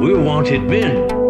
We wanted it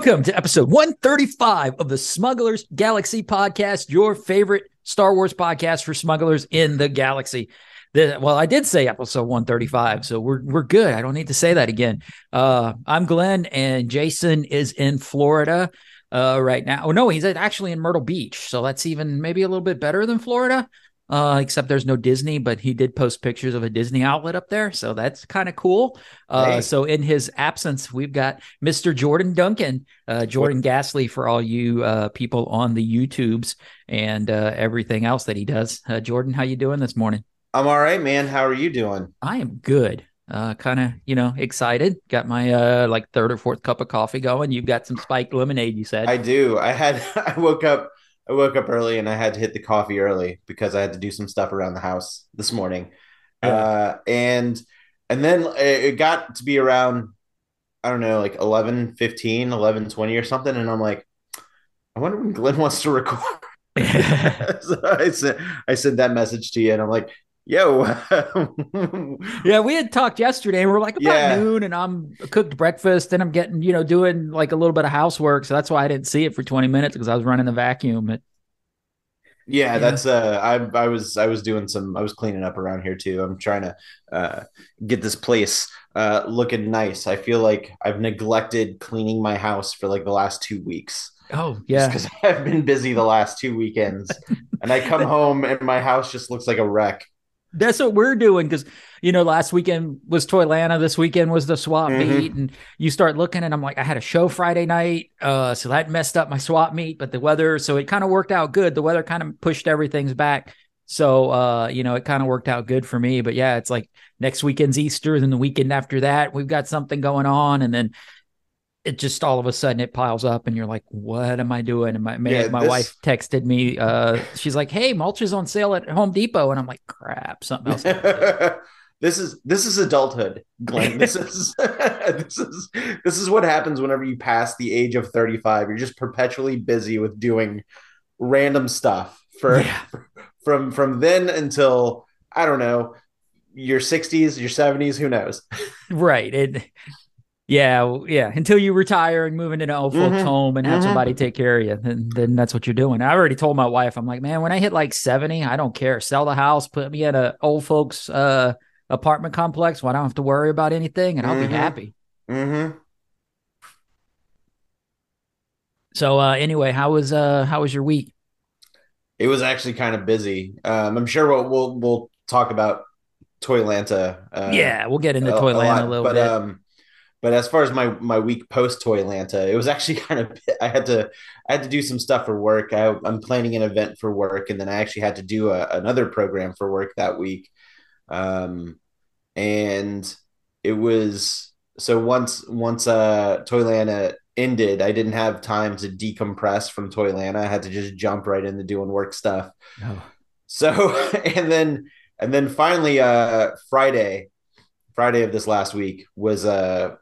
Welcome to episode 135 of the Smugglers Galaxy podcast, your favorite Star Wars podcast for smugglers in the galaxy. The, well, I did say episode 135, so we're we're good. I don't need to say that again. Uh, I'm Glen, and Jason is in Florida uh, right now. Oh no, he's actually in Myrtle Beach, so that's even maybe a little bit better than Florida. Uh, except there's no Disney, but he did post pictures of a Disney outlet up there, so that's kind of cool. Uh, Hey. So in his absence, we've got Mr. Jordan Duncan, uh, Jordan Ghastly for all you uh, people on the YouTubes and uh, everything else that he does. Uh, Jordan, how you doing this morning? I'm all right, man. How are you doing? I am good. Uh, kind of, you know, excited. Got my uh, like third or fourth cup of coffee going. You've got some spiked lemonade. You said. I do. I had I woke up I woke up early and I had to hit the coffee early because I had to do some stuff around the house this morning. Yeah. Uh and and then it it got to be around I don't know, like 11, 15, 11, 20 or something and I'm like I wonder when Glen wants to record. so I sent I sent that message to you and I'm like, "Yo, Yeah, we had talked yesterday. and We're like about Yeah. noon, and I'm cooked breakfast, and I'm getting, you know, doing like a little bit of housework. So that's why I didn't see it for 20 minutes because I was running the vacuum. But Yeah, Yeah. that's uh I I was I was doing some I was cleaning up around here too. I'm trying to uh get this place uh looking nice. I feel like I've neglected cleaning my house for like the last 2 weeks. oh yeah, Because I've been busy the last two weekends. and I come home and my house just looks like a wreck. That's what we're doing because you know last weekend was Toylanta, this weekend was the swap Mhm. meet, and you start looking, and I'm like, I had a show Friday night, uh, so that messed up my swap meet, but the weather, so it kind of worked out good. The weather kind of pushed everything's back. So uh, you know, it kind of worked out good for me. But yeah, it's like next weekend's Easter, then the weekend after that, we've got something going on, and then it just all of a sudden it piles up, and you're like, "What am I doing?" And my my, Yeah, my this- wife texted me. Uh, she's like, "Hey, mulch is on sale at Home Depot," and I'm like, "Crap, something else." this is this is adulthood, Glen. This is this is this is what happens whenever you pass the age of 35. You're just perpetually busy with doing random stuff for Yeah. from from then until I don't know your 60s, your 70s, who knows? Right. It, yeah, yeah. Until you retire and move into an old folks Mhm. home and have Mhm. somebody take care of you, then, then that's what you're doing. I already told my wife, I'm like, man, when I hit like 70, I don't care. Sell the house, put me in a old folks uh, apartment complex where I don't have to worry about anything, and I'll Mhm. be happy. Mm-hmm. So uh, anyway, how was uh, how was your week? It was actually kind of busy. Um, I'm sure we'll we'll we'll talk about Toylanta. Uh, yeah, we'll get into a- a lot, a, little but bit. um but as far as my my week post Toylanta, it was actually kind of I had to I had to do some stuff for work. I, I'm planning an event for work, and then I actually had to do a, another program for work that week. Um, and it was so once once uh Toylanta ended, I didn't have time to decompress from Toylanta. I had to just jump right into doing work stuff. Oh, So and then and then finally uh Friday Friday of this last week was uh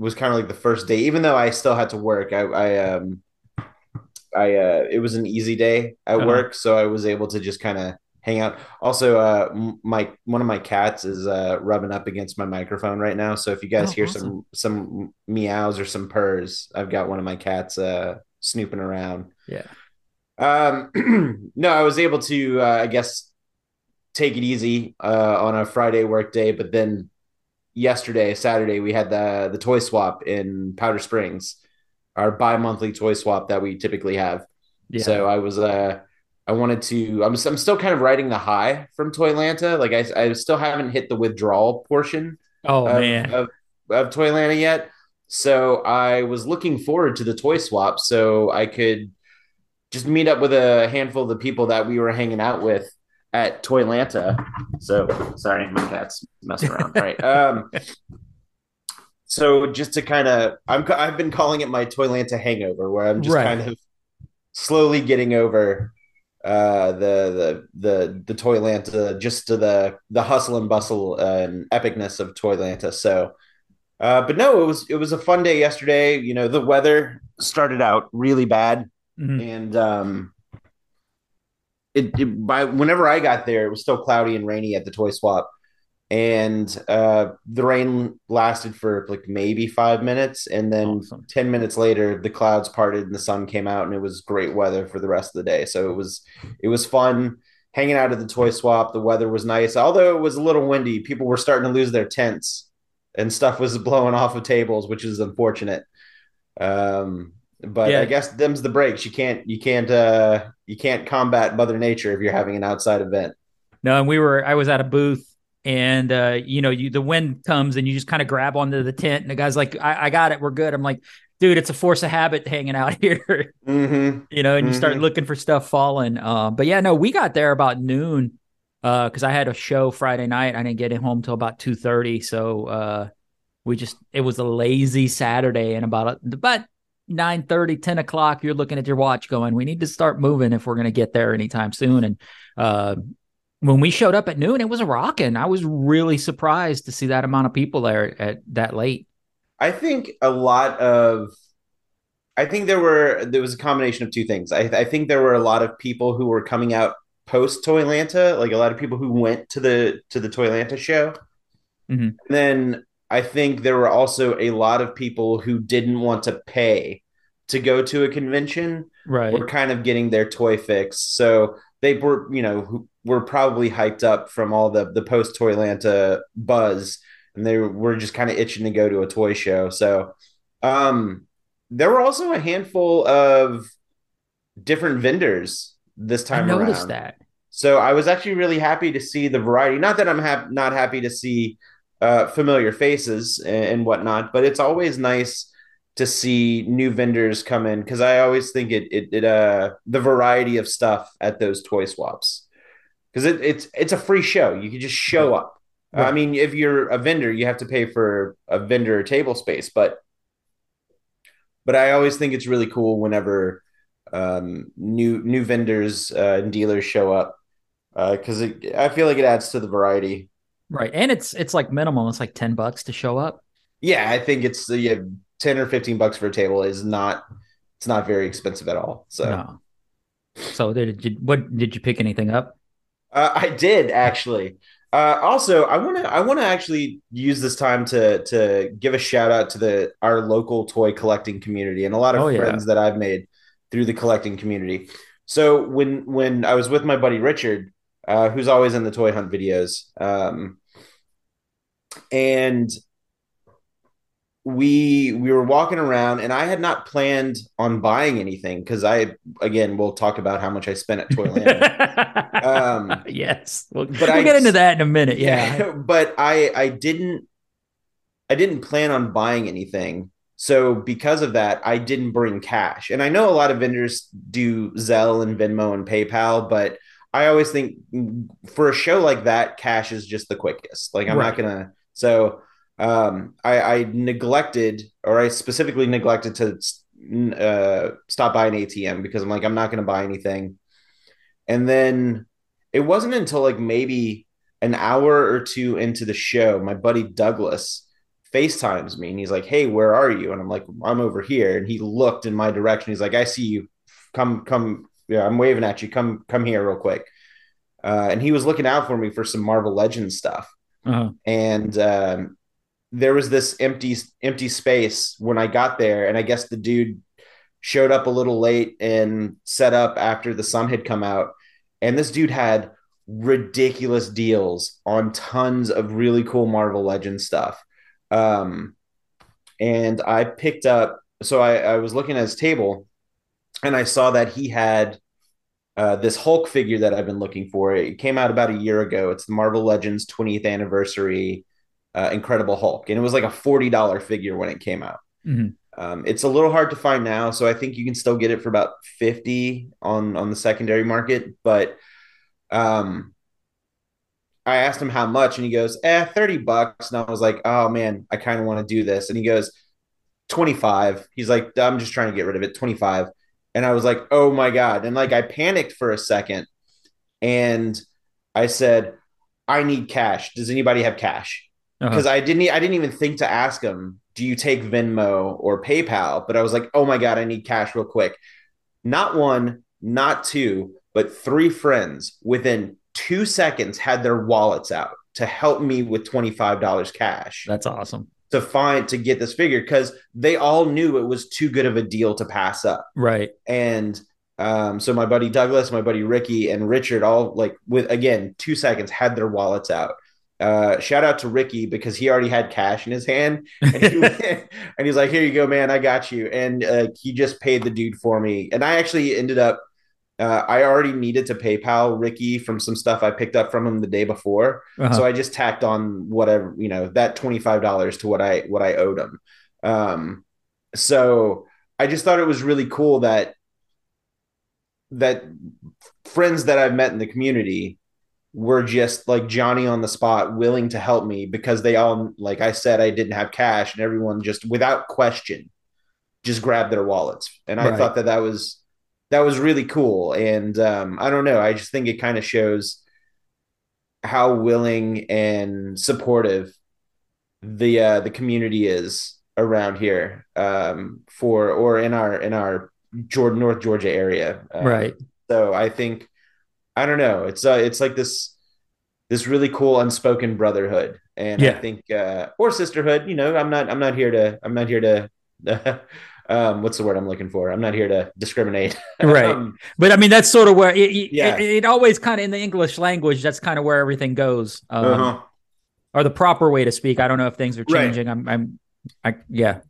was kind of like the first day even though I still had to work I I um I uh it was an easy day at Uh-huh. work so I was able to just kind of hang out also uh my one of my cats is uh rubbing up against my microphone right now so if you guys Oh, hear awesome. some some meows or some purrs I've got one of my cats uh snooping around yeah. um, no, I was able to, uh, I guess, take it easy uh, on a Friday work day, but then yesterday, Saturday, we had the the toy swap in Powder Springs, our bi-monthly toy swap that we typically have. Yeah. So I was, uh, I wanted to. I'm, I'm still kind of riding the high from Toylanta. Like I, I still haven't hit the withdrawal portion oh of, man. of, of Toylanta yet. So I was looking forward to the toy swap so I could just meet up with a handful of the people that we were hanging out with at Toylanta. So sorry, my cat's messing around. All right. Um, so just to kind of, I'm I've been calling it my Toylanta hangover, where I'm just Right. kind of slowly getting over uh the the the the Toylanta just to the the hustle and bustle and epicness of Toylanta. So uh but no, it was it was a fun day yesterday. You know, the weather started out really bad Mhm. and um it, it by whenever I got there, it was still cloudy and rainy at the toy swap. And uh the rain lasted for like maybe five minutes, and then Awesome. 10 minutes later the clouds parted and the sun came out and it was great weather for the rest of the day. So it was it was fun hanging out at the toy swap. The weather was nice. Although it was a little windy people were starting to lose their tents and stuff was blowing off of tables which is unfortunate. Um but Yeah. i guess them's the breaks you can't you can't uh you can't combat mother nature if you're having an outside event No, and we were I was at a booth and uh, you know, you the wind comes and you just kind of grab onto the tent and the guy's like, I, I got it, we're good. I'm like, dude, it's a force of habit hanging out here. mm-hmm. you know, and you start Mhm. looking for stuff falling. Uh, but yeah, no, we got there about noon uh because I had a show Friday night. I didn't get home till about two thirty, so uh, we just it was a lazy Saturday, and about about 9 10 o'clock, you're looking at your watch, going, "We need to start moving if we're going to get there anytime soon." And uh, when we showed up at noon, it was a rocking. I was really surprised to see that amount of people there at that late. I think a lot of I think there were there was a combination of two things. I, I think there were a lot of people who were coming out post Toylanta, like a lot of people who went to the to the Toylanta show. Mhm. And then I think there were also a lot of people who didn't want to pay to go to a convention Right. were kind of getting their toy fix. So they were, you know, were probably hyped up from all the the post Toylanta buzz, and they were just kind of itching to go to a toy show. So um, there were also a handful of different vendors this time I noticed around. that. So I was actually really happy to see the variety. Not that I'm hap- not happy to see uh, familiar faces and, and whatnot, but it's always nice to see new vendors come in because I always think it it, it uh the variety of stuff at those toy swaps because it, it's it's a free show. You can just show up. I mean, if you're a vendor, you have to pay for a vendor table space, but but I always think it's really cool whenever um, new new vendors uh, and dealers show up because it I feel like it adds to the variety. Right. And it's it's like minimal. It's like 10 bucks to show up. Yeah, I think it's uh, yeah, ten or fifteen bucks for a table is not it's not very expensive at all. So No. So did you what did you pick anything up? uh, I did actually. Uh, also, I want to I want to actually use this time to to give a shout out to the our local toy collecting community and a lot of Oh, yeah. friends that I've made through the collecting community. So when when I was with my buddy Richard, uh, who's always in the toy hunt videos, um, and we we were walking around and I had not planned on buying anything because I again we'll talk about how much I spent at Toylanta. Um, yes. We'll, but we'll I- get into that in a minute. Yeah. but I I didn't I didn't plan on buying anything. So because of that, I didn't bring cash. And I know a lot of vendors do Zelle and Venmo and PayPal, but I always think mm, for a show like that, cash is just the quickest. Like I'm Right. not gonna so um I, I neglected or I specifically neglected to uh stop by an ATM because I'm like, I'm not gonna buy anything. And then it wasn't until like maybe an hour or two into the show, my buddy Douglas FaceTimes me and he's like, Hey, where are you? And I'm like, I'm over here. And he looked in my direction. He's like, I see you. Come, come. Yeah, I'm waving at you. Come, come here real quick. Uh, and he was looking out for me for some Marvel Legends stuff. Uh-huh. And um, there was this empty, empty space when I got there. And I guess the dude showed up a little late and set up after the sun had come out. And this dude had ridiculous deals on tons of really cool Marvel Legends stuff. Um, and I picked up, so I, I was looking at his table and I saw that he had uh, this Hulk figure that I've been looking for. It came out about a year ago. It's the Marvel Legends 20th anniversary uh, Incredible Hulk. And it was like a $40 figure when it came out. Mhm. Um, it's a little hard to find now, so I think you can still get it for about 50 on on the secondary market, but um I asked him how much, and he goes, "Eh, thirty bucks." And I was like, "Oh man, I kind of want to do this." And he goes, 25. He's like, I'm just trying to get rid of it. 25. And I was like, oh my God. And like I panicked for a second and I said, I need cash. Does anybody have cash? Because uh-huh. I didn't I didn't even think to ask him, do you take Venmo or PayPal? But I was like, oh my God, I need cash real quick. Not one, not two, but three friends within two seconds had their wallets out to help me with $25 cash. That's awesome to find to get this figure because they all knew it was too good of a deal to pass up. Right. And um, so my buddy Douglas, my buddy Ricky, and Richard all like with again two seconds had their wallets out. Uh, shout out to Ricky because he already had cash in his hand, and, he, and he's like, "Here you go, man, I got you." And uh, he just paid the dude for me, and I actually ended up uh, I already needed to PayPal Ricky from some stuff I picked up from him the day before, uh-huh. so I just tacked on whatever you know that twenty five dollars to what I what I owed him. Um, so I just thought it was really cool that that friends that I've met in the community were just like Johnny on the spot, willing to help me because they all, like I said, I didn't have cash, and everyone just without question just grabbed their wallets, and I right. thought that that was that was really cool. And um, I don't know, I just think it kind of shows how willing and supportive the uh, the community is around here um, for or in our in our Jordan North Georgia area. Um, right. So I think I don't know. It's uh, it's like this this really cool unspoken brotherhood, and yeah. I think uh, or sisterhood. You know, I'm not I'm not here to I'm not here to um, what's the word I'm looking for? I'm not here to discriminate. right. um, but I mean, that's sort of where it, it yeah. it, it always kind of in the English language, that's kind of where everything goes. Um, uh-huh. Or the proper way to speak. I don't know if things are changing. Right. I'm, I'm, I, yeah.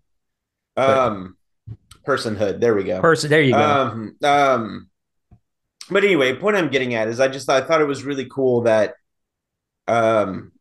Um, personhood. There we go. Person. There you go. Um, um, but anyway, point I'm getting at is I just I thought it was really cool that, um,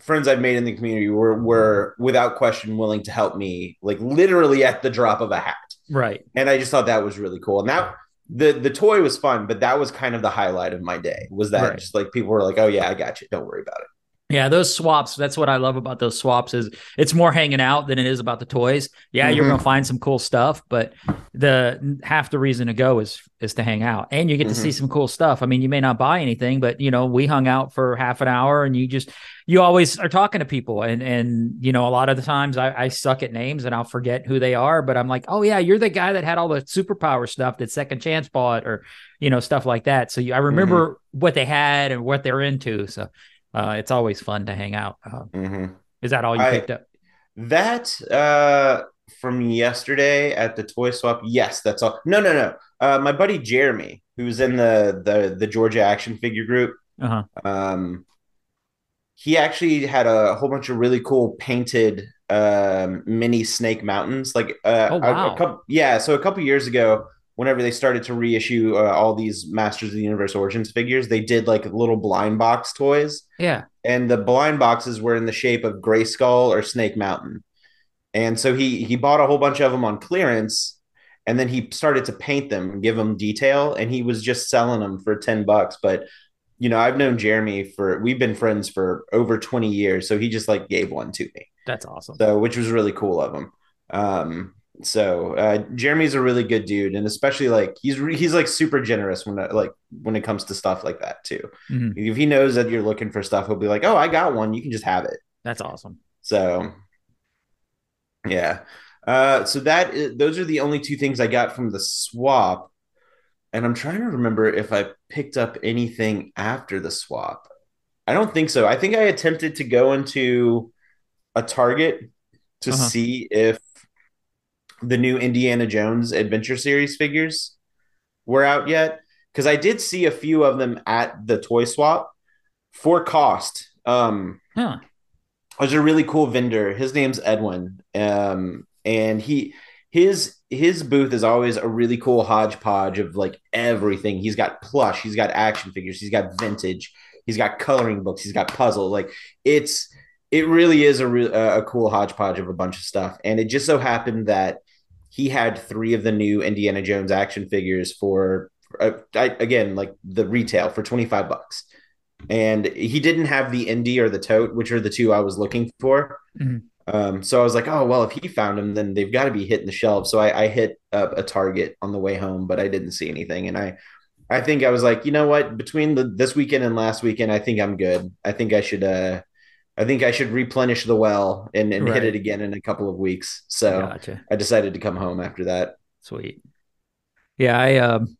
friends I've made in the community were were without question willing to help me, like literally at the drop of a hat. Right. And I just thought that was really cool. And that the the toy was fun, but that was kind of the highlight of my day. Was that right. just like people were like, "Oh yeah, I got you. Don't worry about it." Yeah, those swaps. That's what I love about those swaps is it's more hanging out than it is about the toys. Yeah, mm-hmm. you're gonna find some cool stuff, but the half the reason to go is is to hang out and you get mm-hmm. to see some cool stuff. I mean, you may not buy anything, but you know, we hung out for half an hour and you just you always are talking to people and and you know, a lot of the times I, I suck at names and I'll forget who they are, but I'm like, oh yeah, you're the guy that had all the superpower stuff that Second Chance bought or you know, stuff like that. So you, I remember mm-hmm. what they had and what they're into. So uh, it's always fun to hang out. Uh, mm-hmm. Is that all you I, picked up? That uh, from yesterday at the toy swap. Yes, that's all. No, no, no. Uh, my buddy Jeremy, who's in the the the Georgia action figure group. Uh-huh. Um, he actually had a whole bunch of really cool painted um, mini Snake Mountains. Like, uh, oh, wow. a, a couple, yeah. So a couple years ago, whenever they started to reissue uh, all these Masters of the Universe Origins figures, they did like little blind box toys. Yeah. And the blind boxes were in the shape of Grayskull or Snake Mountain. And so he he bought a whole bunch of them on clearance and then he started to paint them and give them detail and he was just selling them for 10 bucks but you know i've known jeremy for we've been friends for over 20 years so he just like gave one to me that's awesome so which was really cool of him um so uh, Jeremy's a really good dude, and especially like he's he's like super generous when like when it comes to stuff like that too. Mm-hmm. If he knows that you're looking for stuff, he'll be like, "Oh, I got one. You can just have it." That's awesome. So, yeah. Uh, so that is, those are the only two things I got from the swap, and I'm trying to remember if I picked up anything after the swap. I don't think so. I think I attempted to go into a Target to uh-huh. see if the new Indiana Jones Adventure Series figures were out yet because I did see a few of them at the toy swap for cost. Um, huh. There's a really cool vendor. His name's Edwin, um, and he his his booth is always a really cool hodgepodge of like everything. He's got plush, he's got action figures, he's got vintage, he's got coloring books, he's got puzzle. Like it's it really is a re- a cool hodgepodge of a bunch of stuff. And it just so happened that he had three of the new Indiana Jones action figures for uh, I, again like the retail for 25 bucks. and he didn't have the Indy or the tote, which are the two I was looking for. Mhm. Um, so I was like, oh well, if he found them, then they've got to be hitting the shelves. So I, I hit a, a Target on the way home, but I didn't see anything, and I I think I was like, you know what? Between the, this weekend and last weekend, I think I'm good. I think I should uh I think I should replenish the well and, and hit it again in a couple of weeks. So Gotcha. I decided to come home after that. Sweet. Yeah, I um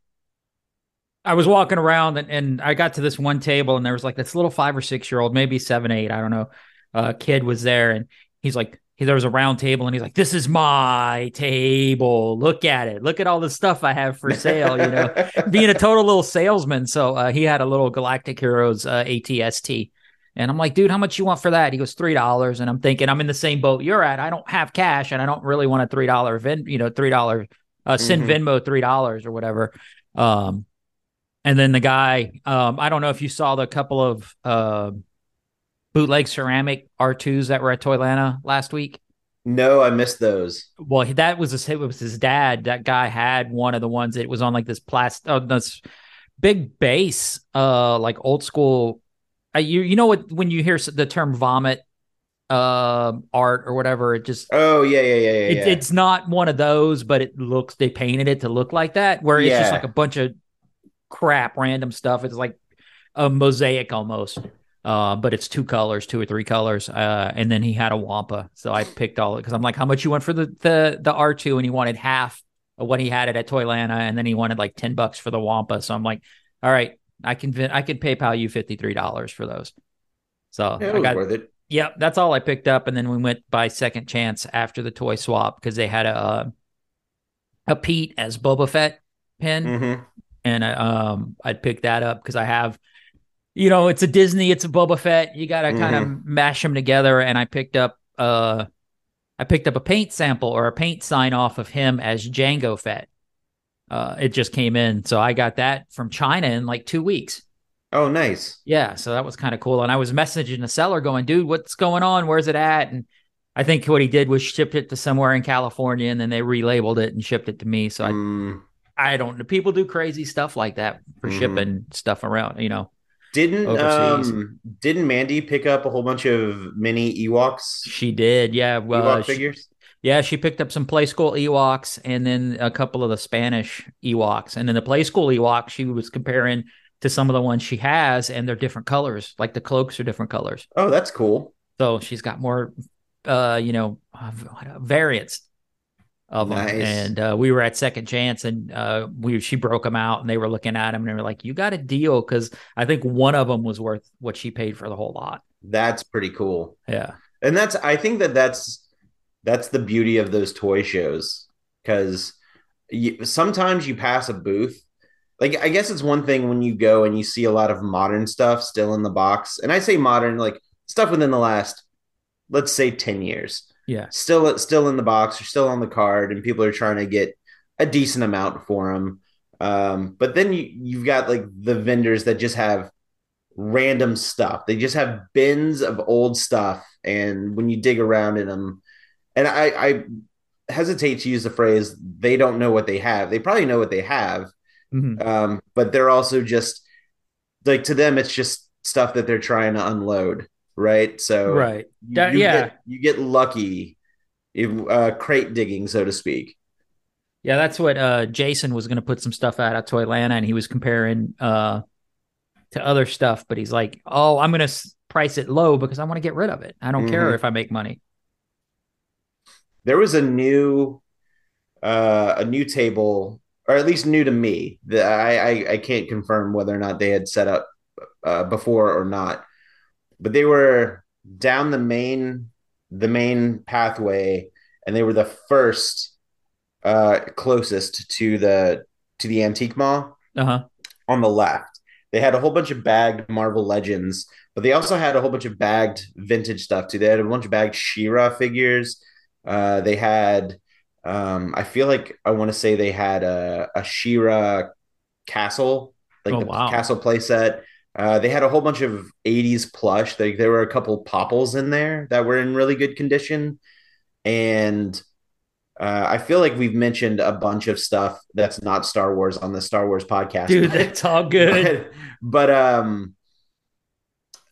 I was walking around and, and I got to this one table and there was like this little five or six year old, maybe seven, eight, I don't know, uh kid was there and he's like he, there was a round table and he's like, This is my table. Look at it. Look at all the stuff I have for sale, you know. Being a total little salesman. So uh, he had a little Galactic Heroes uh, ATST. And I'm like, dude, how much you want for that? He goes, three dollars. And I'm thinking, I'm in the same boat you're at. I don't have cash, and I don't really want a three dollar Vin, you know, three dollar uh, send Mhm. Venmo three dollars or whatever. Um, and then the guy, um, I don't know if you saw the couple of uh, bootleg ceramic R2s that were at Toylanta last week. no, I missed those. Well, that was his, it was his dad. That guy had one of the ones that was on like this plastic, oh, this big base, uh, like old school. Uh, you you know what when you hear the term vomit, uh, art or whatever, it just Oh yeah, yeah, yeah, yeah. it, yeah. it's not one of those, but it looks they painted it to look like that, where it's just like a bunch of crap, random stuff. It's like a mosaic almost. Uh, but it's two colors, two or three colors. Uh, and then he had a Wampa, so I picked all it because I'm like, how much you want for the the the R two? And he wanted half of what he had it at Toylanta, and then he wanted like ten bucks for the Wampa. So I'm like, all right, I can I can PayPal you fifty three dollars for those. So Yeah, I got worth it. Yep, that's all I picked up, and then we went by second chance after the toy swap because they had a uh, a Pete as Boba Fett pin, hmm and I, um, I'd pick that up because I have, you know, it's a Disney, it's a Boba Fett. You got to kind of mash them together, and I picked up uh, I picked up a paint sample or a paint sign off of him as Jango Fett. Uh, it just came in, so I got that from China in like two weeks. Oh, nice. Yeah, so that was kind of cool. And I was messaging the seller going, dude, what's going on? Where's it at? And I think what he did was shipped it to somewhere in California and then they relabeled it and shipped it to me. So Mm, I I don't know. People do crazy stuff like that for Mhm. shipping stuff around, you know. Didn't Overseas. um didn't Mandy pick up a whole bunch of mini Ewoks She did. Yeah. Well, Ewok uh, she- figures? yeah, she picked up some Playskool Ewoks and then a couple of the Spanish Ewoks. And then the Playskool Ewok, she was comparing to some of the ones she has and they're different colors. Like the cloaks are different colors. Oh, that's cool. So she's got more, uh, you know, uh, variants of them. And uh, we were at Second Chance, and uh, we she broke them out, and they were looking at them, and they were like, "You got a deal," because I think one of them was worth what she paid for the whole lot. That's pretty cool. Yeah, And that's I think that that's that's the beauty of those toy shows because sometimes you pass a booth. Like I guess it's one thing when you go and you see a lot of modern stuff still in the box, and I say modern like stuff within the last, let's say, ten years. Yeah, still still in the box or still on the card and people are trying to get a decent amount for them um, but then you you've got like the vendors that just have random stuff. They just have bins of old stuff and when you dig around in them and i i hesitate to use the phrase they don't know what they have. They probably know what they have Mhm. um, but they're also just like to them it's just stuff that they're trying to unload right so right. That- you yeah. get, you get lucky if uh, crate digging, so to speak. Yeah, that's what uh, Jason was going to put some stuff out at Toylanta, and he was comparing uh, to other stuff, but he's like, "Oh, I'm going to price it low because I want to get rid of it. I don't care Mhm. if I make money." There was a new, uh, a new table, or at least new to me. That I, I I can't confirm whether or not they had set up uh, before or not, but they were down the main the main pathway, and they were the first uh, closest to the to the antique mall. Uh huh. on the left. They had a whole bunch of bagged Marvel Legends, but they also had a whole bunch of bagged vintage stuff too. They had a bunch of bagged She-Ra figures. Uh, they had, um, I feel like I want to say they had a, a She-Ra castle, like Oh, the wow. castle playset. Uh, they had a whole bunch of 80s plush. Like there were a couple popples in there that were in really good condition. And uh, I feel like we've mentioned a bunch of stuff that's not Star Wars on the Star Wars podcast. Dude, that's all good. But, but um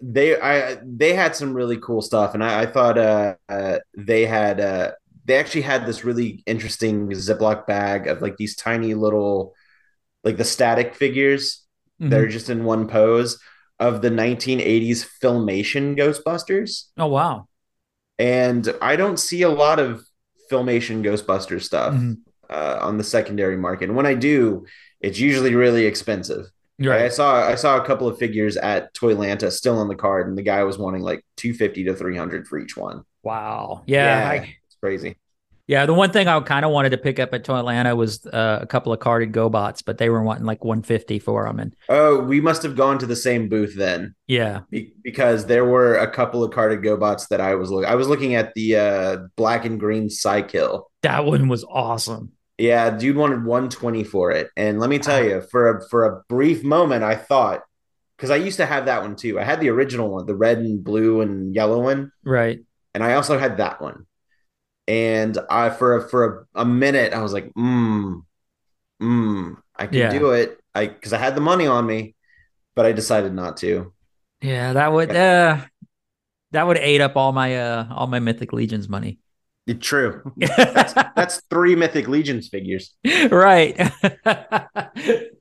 they I they had some really cool stuff, and I, I thought uh, uh, they had uh, they actually had this really interesting Ziploc bag of like these tiny little like the static figures Mhm. that are just in one pose of the 1980s filmation Ghostbusters, Oh wow. and I don't see a lot of filmation Ghostbusters stuff Mhm. uh, on the secondary market. And when I do, it's usually really expensive. You're I right. saw I saw a couple of figures at Toylanta still on the card, and the guy was wanting like two fifty to three hundred for each one. Wow. Yeah. I, it's crazy. Yeah. The one thing I kind of wanted to pick up at Toylanta was uh, a couple of carded GoBots, but they were wanting like 150 for them. And Oh, we must have gone to the same booth then, yeah. be- because there were a couple of carded GoBots that I was looking. I was looking at the uh, black and green Psykill. That one was awesome. Yeah, dude wanted one twenty for it, and let me tell you, for a for a brief moment, I thought because I used to have that one too. I had the original one, the red and blue and yellow one. Right. and I also had that one. And I for a, for a, a minute I was like, mm, mm, I can Yeah. do it. I because I had the money on me, but I decided not to. Yeah. That would, uh, that would ate up all my, uh, all my Mythic Legions money. It's true. That's that's three Mythic Legions figures. right.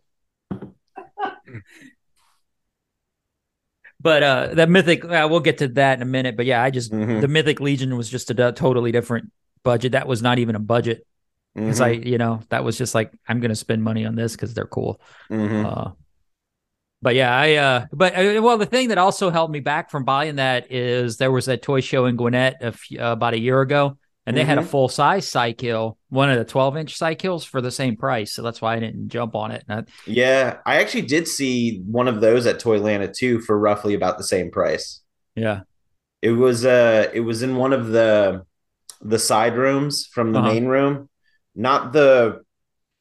but uh that mythic uh, we'll get to that in a minute but yeah i just Mhm. the mythic legion was just a totally different budget. That was not even a budget. Because i Mhm, you know that was just like i'm gonna spend money on this because they're cool. Mhm. uh but yeah i uh but uh, well the thing that also held me back from buying that is there was that toy show in gwinnett a few, uh, about a year ago and they had a Mhm. full size Psykill, one of the 12 inch Psykills for the same price. So that's why I didn't jump on it. I- Yeah, I actually did see one of those at Toylanta too for roughly about the same price. yeah. It was uh it was in one of the the side rooms from the Uh-huh. main room. Not the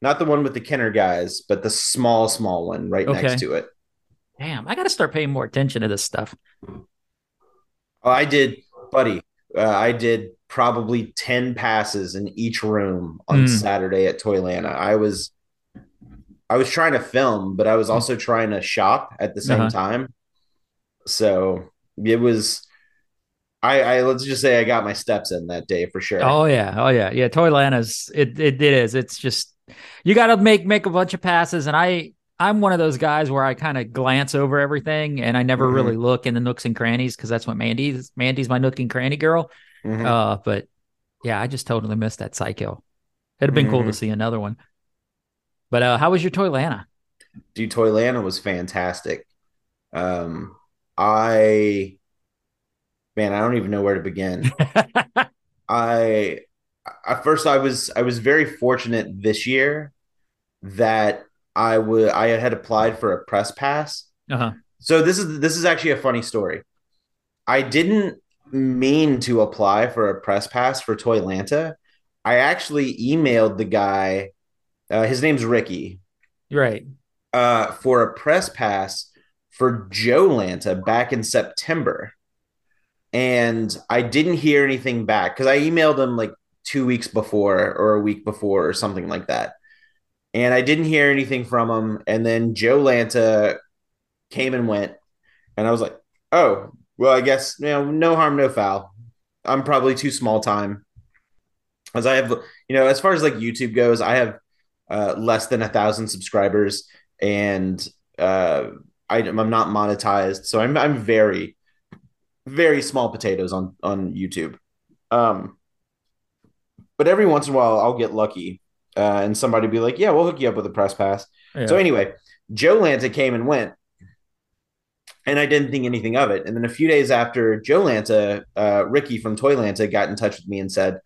not the one with the Kenner guys, but the small, small one right Okay. next to it. Damn, I got to start paying more attention to this stuff. Oh, I did, buddy. Uh, I did probably 10 passes in each room on Mm. Saturday at Toylanta. I was I was trying to film, but I was also trying to shop at the same Uh-huh. time. So it was I, I let's just say I got my steps in that day for sure. Oh yeah, oh yeah, yeah. Toylanta's it, it it is. It's just you got to make make a bunch of passes, and I I'm one of those guys where I kind of glance over everything, and I never Mhm. really look in the nooks and crannies because that's what Mandy's Mandy's my nook and cranny girl. Mhm. Uh, but yeah, I just totally missed that Psycho. It'd have been cool to Mhm. see another one. But uh, how was your toy Toylanta? Dude, Toylanta was fantastic. Um, I, man, I don't even know where to begin. I, at first, I was I was very fortunate this year that I would I had applied for a press pass. uh-huh. So this is this is actually a funny story. I didn't mean to apply for a press pass for Toylanta. I actually emailed the guy. Uh, his name's Ricky Right. uh, for a press pass for JoeLanta back in September. And I didn't hear anything back because I emailed him like two weeks before or a week before or something like that. And I didn't hear anything from him. And then JoeLanta came and went. And I was like, oh, well, I guess, you know, no harm, no foul. I'm probably too small time. As I have, you know, as far as like YouTube goes, I have uh, less than a thousand subscribers and uh, I, I'm not monetized, so I'm I'm very very small potatoes on on YouTube. Um, but every once in a while, I'll get lucky, uh, and somebody be like, "Yeah, we'll hook you up with a press pass." Yeah. So anyway, JoeLanta came and went, and I didn't think anything of it. And then a few days after JoeLanta, uh, Ricky from Toylanta got in touch with me and said,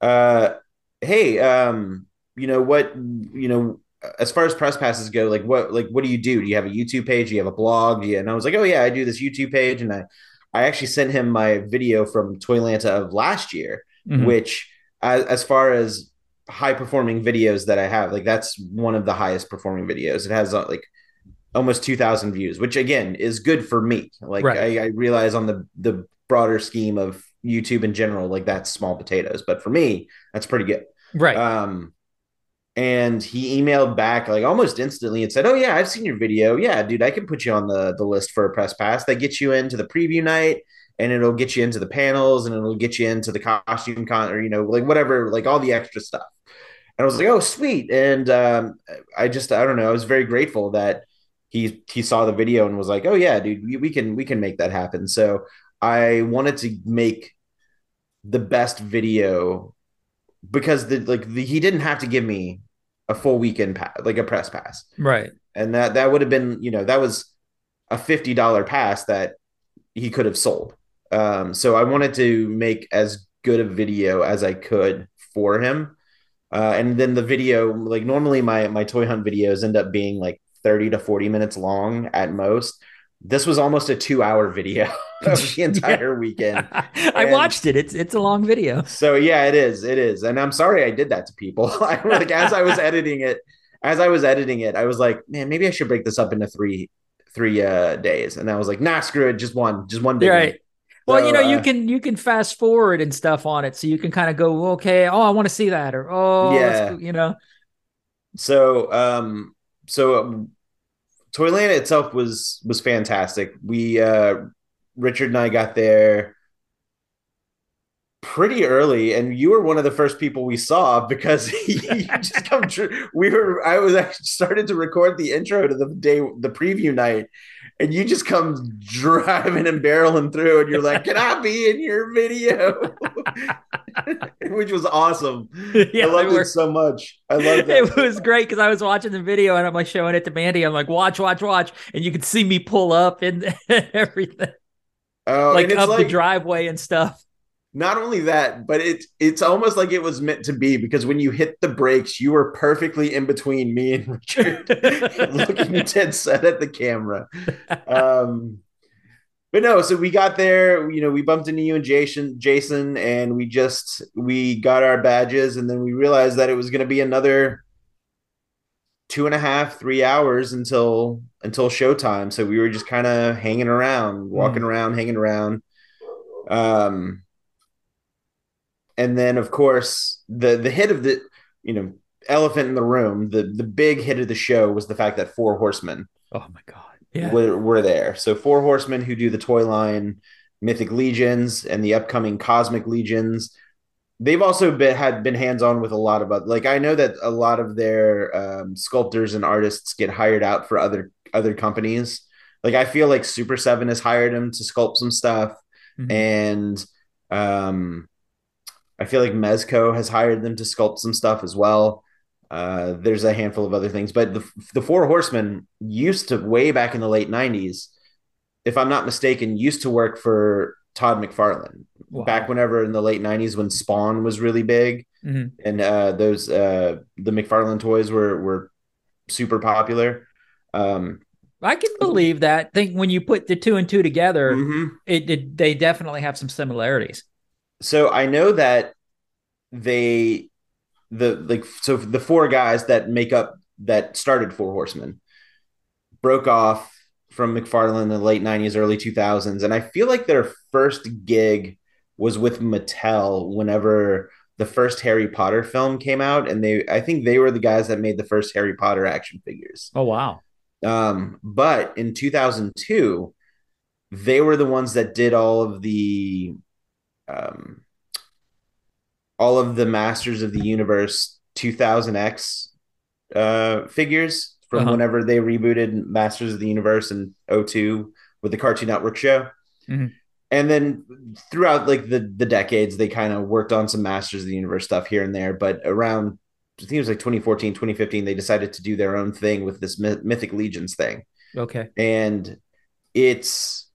uh, "Hey, um, you know what? You know, as far as press passes go, like what, like what do you do? Do you have a YouTube page? Do you have a blog? Do you-" And I was like, "Oh yeah, I do this YouTube page." And I, I actually sent him my video from Toylanta of last year Mhm. which as, as far as high performing videos that I have, like that's one of the highest performing videos. It has uh, like almost 2000 views, which again is good for me. Like Right. I, I realize on the, the broader scheme of YouTube in general, like that's small potatoes, but for me, that's pretty good. right. Um, and he emailed back like almost instantly and said, "Oh yeah, I've seen your video. Yeah, dude, I can put you on the the list for a press pass. That gets you into the preview night, and it'll get you into the panels, and it'll get you into the costume con, or you know, like whatever, like all the extra stuff." And I was like, "Oh, sweet!" And um, I just, I don't know, I was very grateful that he he saw the video and was like, "Oh yeah, dude, we, we can we can make that happen." So I wanted to make the best video because the like the, he didn't have to give me a full weekend pass, like a press pass, right? And that that would have been you know that was a fifty dollar pass that he could have sold. Um, so I wanted to make as good a video as I could for him. Uh, and then the video, like normally my my toy hunt videos end up being like 30 to 40 minutes long at most. This was almost a two hour video of the entire yeah. weekend. I watched it. It's it's a long video. So yeah, it is. It is. And I'm sorry I did that to people. I, like as I was editing it, as I was editing it, I was like, man, maybe I should break this up into three three uh days. And I was like, nah, screw it, just one, just one day. Right. Well, so, you know, uh, you can you can fast forward and stuff on it, so you can kind of go, okay, oh, I want to see that, or oh, yeah, you know. So, um, so um, Toylanta itself was was fantastic. We uh, Richard and I got there pretty early, and you were one of the first people we saw because you just come true. We were I was actually started to record the intro to the day the preview night, and you just come driving and barreling through, and you're like, "Can I be in your video?" Which was awesome. Yeah, I loved were, it so much. I loved it. It was great because I was watching the video and I'm like showing it to Mandy. I'm like, "Watch, watch, watch," and you could see me pull up and everything. Oh, like up like, the driveway and stuff not only that, but it's it's almost like it was meant to be because when you hit the brakes, you were perfectly in between me and Richard, looking dead set at the camera. Um, but no, so we got there. You know, we bumped into you and Jason, Jason, and we just we got our badges, and then we realized that it was going to be another two and a half, three hours until until showtime. So we were just kind of hanging around, walking mm. around, hanging around. Um and then of course the the hit of the you know elephant in the room the the big hit of the show was the fact that four horsemen oh my god yeah. were, were there so four horsemen who do the toy line mythic legions and the upcoming cosmic legions they've also been had been hands on with a lot of other, like i know that a lot of their um, sculptors and artists get hired out for other other companies like i feel like Super7 has hired them to sculpt some stuff mm-hmm. and um I feel like Mezco has hired them to sculpt some stuff as well. Uh, there's a handful of other things, but the the Four Horsemen used to way back in the late '90s, if I'm not mistaken, used to work for Todd McFarlane wow. back whenever in the late '90s when Spawn was really big, mm-hmm. and uh, those uh, the McFarlane toys were were super popular. Um, I can believe that. I think when you put the two and two together, mm-hmm. it, it, they definitely have some similarities so I know that they the like so the four guys that make up that started Four Horsemen broke off from McFarlane in the late 90s, early 2000s. And I feel like their first gig was with Mattel whenever the first Harry Potter film came out. And they, I think they were the guys that made the first Harry Potter action figures. Oh, wow. Um, but in 2002, they were the ones that did all of the um, all of the Masters of the Universe 2000X uh, figures from uh-huh. whenever they rebooted Masters of the Universe in 02 with the Cartoon Network show. Mm-hmm. And then throughout like the the decades, they kind of worked on some Masters of the Universe stuff here and there. But around I think it was like 2014, 2015, they decided to do their own thing with this Mythic Legions thing. Okay. And it's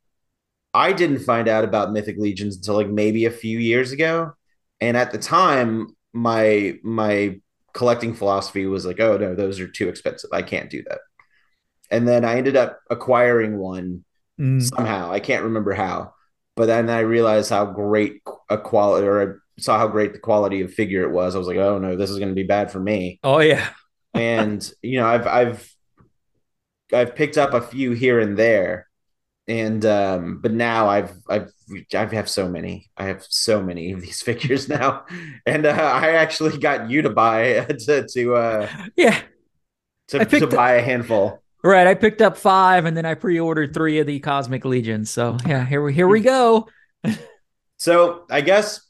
I didn't find out about Mythic Legions until like maybe a few years ago. And at the time, my my collecting philosophy was like, oh no, those are too expensive. I can't do that. And then I ended up acquiring one mm. somehow. I can't remember how. But then I realized how great a quality or I saw how great the quality of figure it was. I was like, oh no, this is going to be bad for me. Oh yeah. and you know, I've I've I've picked up a few here and there and um, but now I've I've I have have so many. I have so many of these figures now, and uh, I actually got you to buy to to uh, Yeah. to, to buy a handful. Right. I picked up five and then I pre-ordered three of the Cosmic Legions. So yeah, here we here we go. So I guess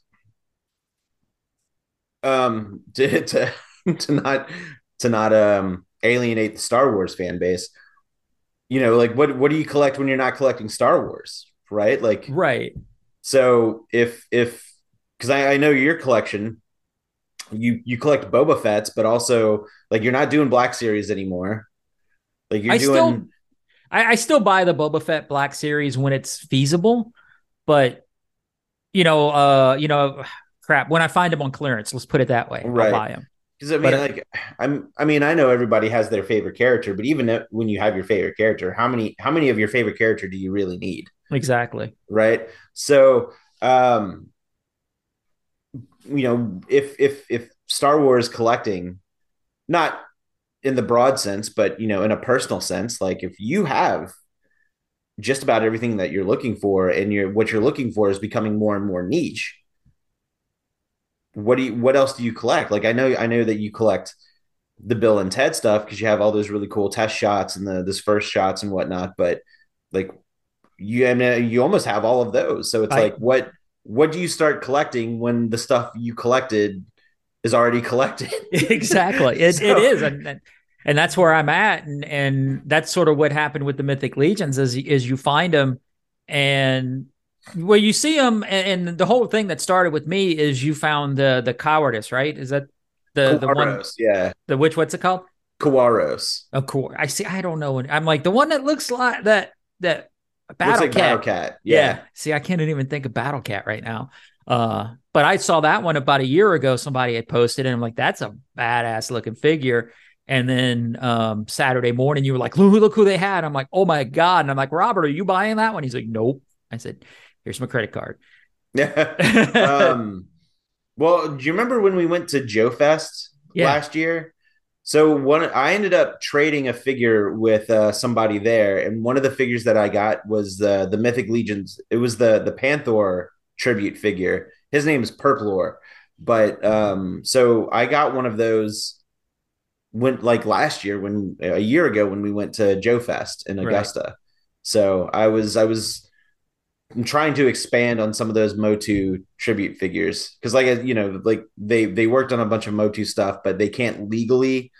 um to to, to not to not um alienate the Star Wars fan base, you know, like what what do you collect when you're not collecting Star Wars, right? Like Right. so if if because I, I know your collection, you you collect Boba Fett's, but also like you're not doing Black Series anymore. Like you're I doing still I, I still buy the Boba Fett Black Series when it's feasible, but you know, uh, you know, crap. When I find them on clearance, let's put it that way. Right. I'll buy them. Because I mean, But- like, I'm. I mean, I know everybody has their favorite character, but even when you have your favorite character, how many how many of your favorite character do you really need, Exactly. right? So, um, you know, if if if Star Wars collecting, not in the broad sense, but you know, in a personal sense, like if you have just about everything that you're looking for, and you're what you're looking for is becoming more and more niche what do you what else do you collect? Like i know i know that you collect the bill and ted stuff because you have all those really cool test shots and the this first shots and whatnot but like you I mean, you almost have all of those. So it's I- like what what do you start collecting when the stuff you collected is already collected? Exactly. It, So- it is, and, and and that's where I'm at, and and that's sort of what happened with the Mythic Legions is is you find them, and well, you see them, and, and the whole thing that started with me is you found the the Kawaros, right? Is that the the one yeah the which what's it called? Kawaros. Of course, I see. I don't know. I'm like the one that looks like that that Battle like Cat. Battle Cat. Yeah. Yeah. See, I can't even think of Battle Cat right now. Uh, but I saw that one about a year ago. Somebody had posted, and I'm like, that's a badass looking figure. And then um, Saturday morning, you were like, look, look who they had. I'm like, oh my God. And I'm like, Robert, are you buying that one? He's like, nope. I said, here's my credit card. Yeah. um, well, do you remember when we went to Joe Fest Yeah. last year? So one, I ended up trading a figure with uh, somebody there, and one of the figures that I got was the the Mythic Legions. It was the the Panther tribute figure. His name is Purplor, but um, so I got one of those. Went like last year when a year ago when we went to Joe Fest in Right. Augusta. So I was I was I'm trying to expand on some of those Motu tribute figures because, like, you know, like they they worked on a bunch of Motu stuff, but they can't legally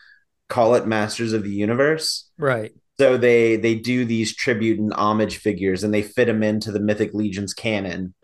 call it Masters of the Universe. Right. So they they do these tribute and homage figures, and they fit them into the Mythic Legions canon,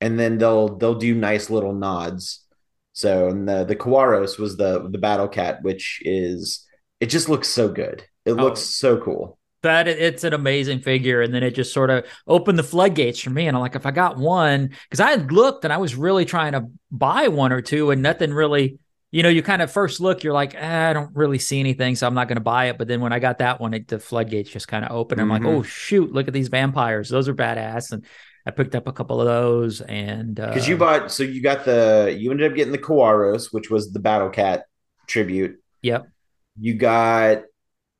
and then they'll they'll do nice little nods. So and the the Kawaros was the the Battle Cat, which is it just looks so good. It Oh. looks so cool. That it's an amazing figure, and then it just sort of opened the floodgates for me. And I'm like, if I got one, because I had looked and I was really trying to buy one or two, and nothing really, you know, you kind of first look, you're like, eh, I don't really see anything, so I'm not going to buy it. But then when I got that one, it, the floodgates just kind of opened. I'm like, oh shoot, look at these vampires; those are badass. And I picked up a couple of those, and Because uh, you bought, so you got the, you ended up getting the Kawaros, which was the Battle Cat tribute. yep, You got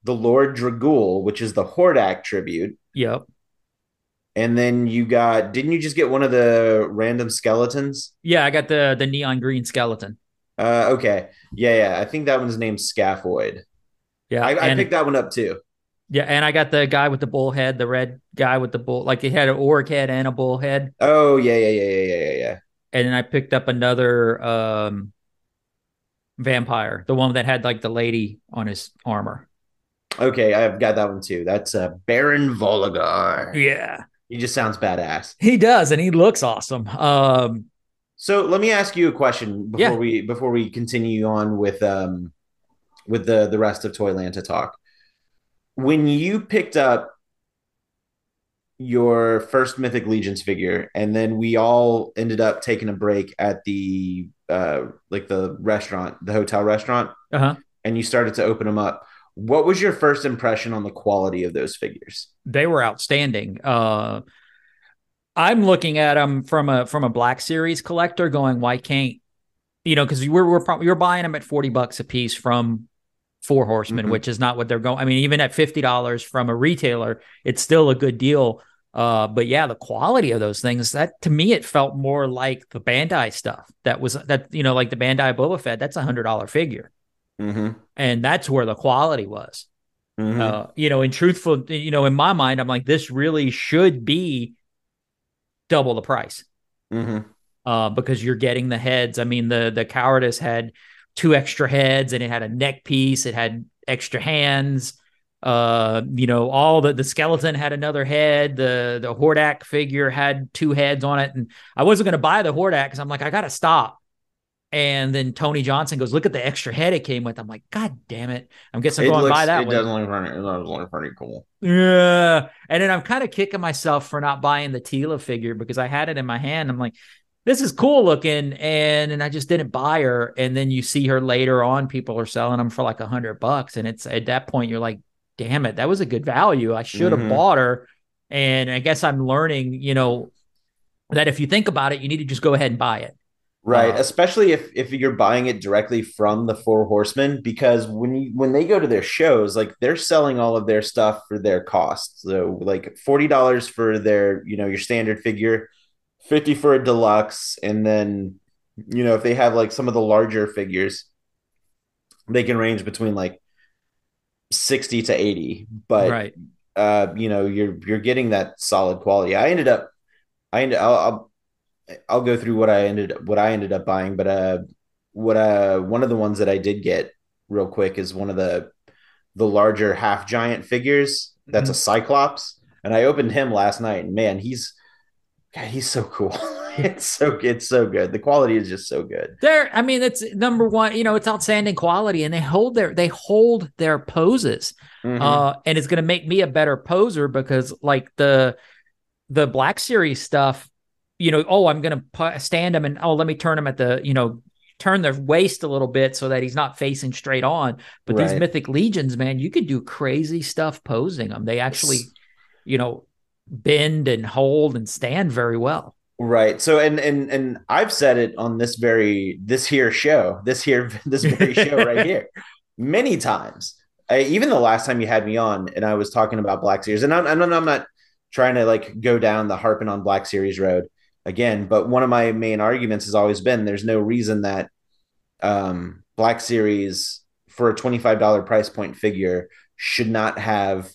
the Lord Dragul, which is the Hordak tribute. yep, And then you got, didn't you just get one of the random skeletons? yeah. I got the the neon green skeleton. Uh, okay. Yeah, yeah. I think that one's named Scaphoid. Yeah, I, I picked that one up too. Yeah, and I got the guy with the bull head, the red guy with the bull, like he had an orc head and a bull head. Oh, yeah, yeah, yeah, yeah, yeah, yeah, yeah. And then I picked up another um vampire, the one that had like the lady on his armor. Okay, I've got that one too. That's uh, Baron Volagar. Yeah. He just sounds badass. He does, and he looks awesome. Um So let me ask you a question before Yeah. we before we continue on with um with the the rest of Toylanta talk. When you picked up your first Mythic Legions figure, and then we all ended up taking a break at the uh like the restaurant, the hotel restaurant, uh-huh. and you started to open them up. What was your first impression on the quality of those figures? They were outstanding. Uh I'm looking at them from a from a Black Series collector going, why can't you know, because we're we're probably you're buying them at 40 bucks a piece from Four Horsemen, Mhm. which is not what they're going. I mean, even at fifty dollars from a retailer, it's still a good deal. Uh, but yeah, the quality of those things that to me it felt more like the Bandai stuff. That was that you know like the Bandai Boba Fett. That's a hundred dollar figure, Mm-hmm. and that's where the quality was. Mm-hmm. Uh, you know, in truthful, you know, in my mind, I'm like this really should be double the price. mm-hmm. uh, because you're getting the heads. I mean, the the Kawaros had two extra heads and it had a neck piece. It had extra hands. Uh, you know, all the the skeleton had another head. The the Hordak figure had two heads on it, and I wasn't going to buy the Hordak because I'm like, I got to stop. And then Tony Johnson goes, look at the extra head it came with. I'm like, God damn it! I'm guessing I'm going buy that it one. does look pretty, it does look pretty cool. Yeah. And then I'm kind of kicking myself for not buying the Tila figure because I had it in my hand. I'm like, this is cool looking. And and I just didn't buy her. And then you see her later on, people are selling them for like a hundred bucks. And it's at that point, you're like, damn it, that was a good value. I should have Mhm. bought her. And I guess I'm learning, you know, that if you think about it, you need to just go ahead and buy it. Right, Uh, especially if if you're buying it directly from the Four Horsemen, because when you when they go to their shows, like they're selling all of their stuff for their cost. So like forty dollars for their, you know, your standard figure, fifty for a deluxe, and then you know if they have like some of the larger figures, they can range between like sixty to eighty. But right. uh, you know, you're you're getting that solid quality. I ended up, I ended, I'll, I'll, I'll go through what I ended what I ended up buying, but uh, what uh, one of the ones that I did get real quick is one of the the larger half giant figures. That's a Cyclops, and I opened him last night, and man, he's God, he's so cool. it's so it's so good. The quality is just so good. They're, I mean, it's number one, you know, it's outstanding quality and they hold their, they hold their poses. Mhm. uh, and it's going to make me a better poser because like the the Black Series stuff, you know, oh, I'm going to stand him and oh, let me turn him at the, you know, turn the waist a little bit so that he's not facing straight on. But these Mythic Legions, man, you could do crazy stuff posing them. They actually, you know, bend and hold and stand very well. Right. So and and and I've said it on this very this here show, this here this very show right here, many times. I, even the last time you had me on, and I was talking about Black Series, and I'm, I'm I'm not trying to like go down the harping on Black Series road again, but one of my main arguments has always been there's no reason that um, Black Series for a twenty five dollar price point figure should not have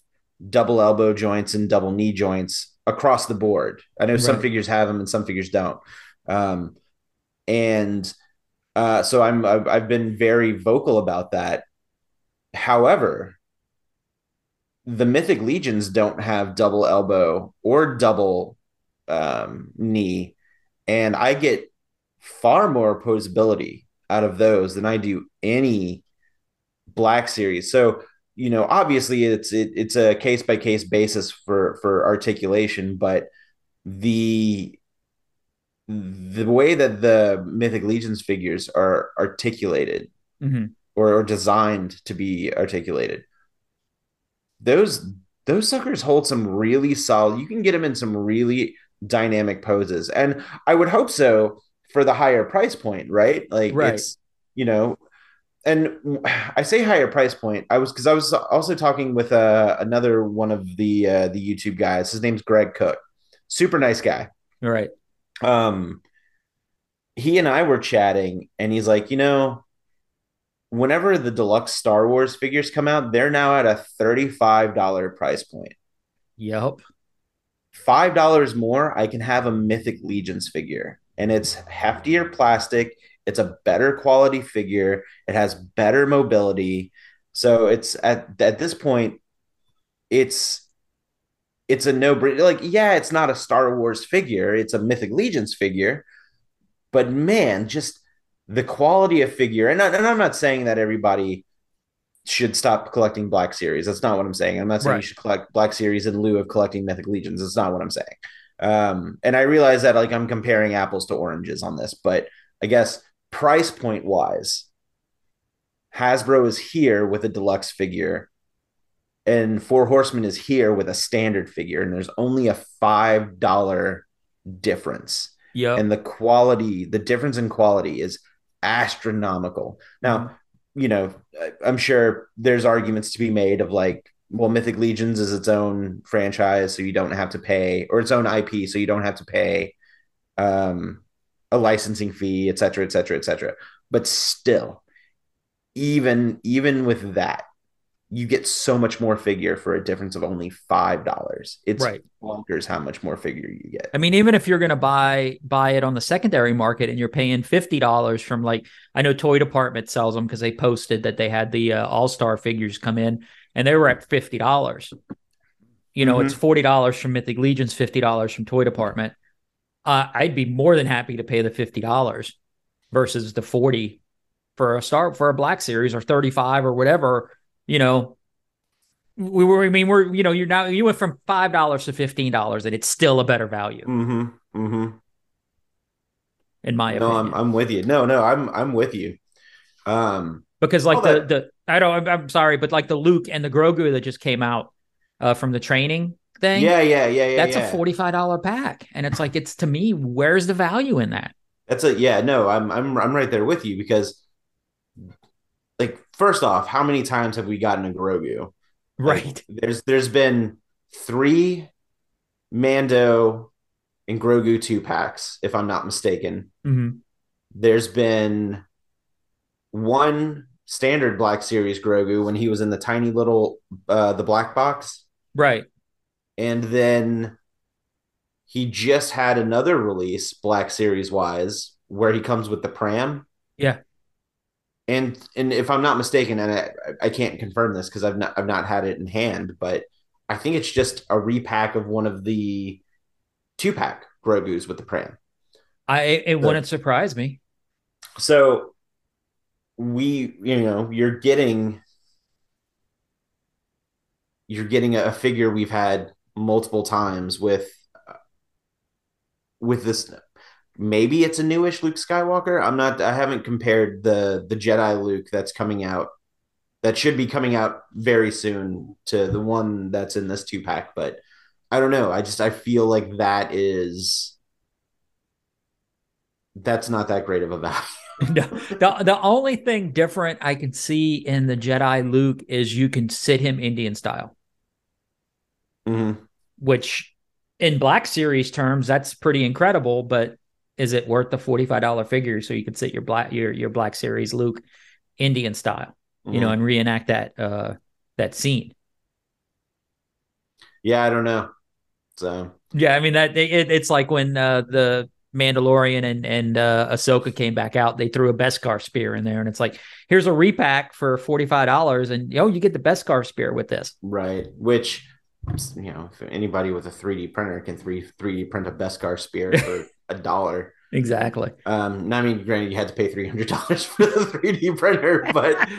double elbow joints and double knee joints across the board. I know some figures have them and some figures don't. Um, and uh, so I'm I've, I've been very vocal about that. However, the Mythic Legions don't have double elbow or double um, knee, and I get far more posability out of those than I do any Black Series. So you know, obviously it's it, it's a case by case basis for for articulation, but the the way that the Mythic Legions figures are articulated Mhm. or, or designed to be articulated, those those suckers hold some really solid. You can get them in some really dynamic poses, and I would hope so for the higher price point, right? Like Right. it's you know and I say higher price point. I was because I was also talking with uh, another one of the uh, the YouTube guys. His name's Greg Cook, super nice guy. All right. Um, he and I were chatting, and he's like, you know, whenever the deluxe Star Wars figures come out, they're now at a thirty five dollar price point. Yep. Five dollars more, I can have a Mythic Legions figure, and it's heftier plastic. It's a better quality figure. It has better mobility. So it's at at this point, it's it's a no brainer. Like, yeah, it's not a Star Wars figure. It's a Mythic Legions figure. But man, just the quality of figure, and, I, and I'm not saying that everybody should stop collecting Black Series. That's not what I'm saying. I'm not saying Right. you should collect Black Series in lieu of collecting Mythic Legions. That's not what I'm saying. Um, and I realize that like I'm comparing apples to oranges on this, but I guess price point wise, Hasbro is here with a deluxe figure, and Four Horsemen is here with a standard figure, and there's only a five dollar difference, Yeah, and the quality, the difference in quality is astronomical. Now, you know, I'm sure there's arguments to be made of like well, Mythic Legions is its own franchise, so you don't have to pay, or its own IP, so you don't have to pay um, a licensing fee, et cetera, et cetera, et cetera. But still, even even with that, you get so much more figure for a difference of only five dollars. It's Right. bonkers how much more figure you get. I mean, even if you're going to buy buy it on the secondary market and you're paying fifty dollars from like I know Toy Department sells them because they posted that they had the uh, All Star figures come in and they were at fifty dollars. You know, Mhm. it's forty dollars from Mythic Legions, fifty dollars from Toy Department. Uh, I'd be more than happy to pay the fifty dollars versus the forty for a star for a Black Series or thirty five or whatever. You know, we were. I mean, we're you know, you're now you went from five dollars to fifteen dollars, and it's still a better value Mm-hmm. Mm-hmm. in my No, opinion. I'm I'm with you. No, no, I'm I'm with you. Um, because like the that- the I don't I'm, I'm sorry, but like the Luke and the Grogu that just came out uh, from the training thing, yeah, yeah, yeah, yeah. that's yeah. a forty five dollar pack, and it's like it's to me, where's the value in that? That's a yeah, no, I'm I'm I'm right there with you because like first off, how many times have we gotten a Grogu? Like, Right. there's there's been three Mando and Grogu two packs, if I'm not mistaken. Mhm. There's been one standard Black Series Grogu when he was in the tiny little uh the black box. Right. And then he just had another release, Black Series wise, where he comes with the pram. Yeah. And and if I'm not mistaken, and I, I can't confirm this because I've not I've not had it in hand, but I think it's just a repack of one of the two pack Grogu's with the pram. I it, it wouldn't surprise me. So we, you know, you're getting you're getting a figure we've had multiple times with with this maybe it's a newish Luke Skywalker. I'm not I haven't compared the the Jedi Luke that's coming out that should be coming out very soon to the one that's in this two pack, but I don't know. I just I feel like that is that's not that great of a value. No, the the only thing different I can see in the Jedi Luke is you can sit him Indian style, Mhm. which in Black Series terms that's pretty incredible. But is it worth the forty five dollar figure so you could sit your black your your Black Series Luke Indian style, you know, and reenact that uh that scene? Yeah, I don't know. So Yeah, I mean that it, it's like when uh, the Mandalorian and and uh, Ahsoka came back out, they threw a Beskar spear in there, and it's like here's a repack for forty five dollars, and oh, you get the Beskar spear with this. right, which you know, if anybody with a 3D printer can three 3D print a Beskar spear for a dollar. Exactly. Um, now, I mean, granted, you had to pay three hundred dollars for the 3D printer, but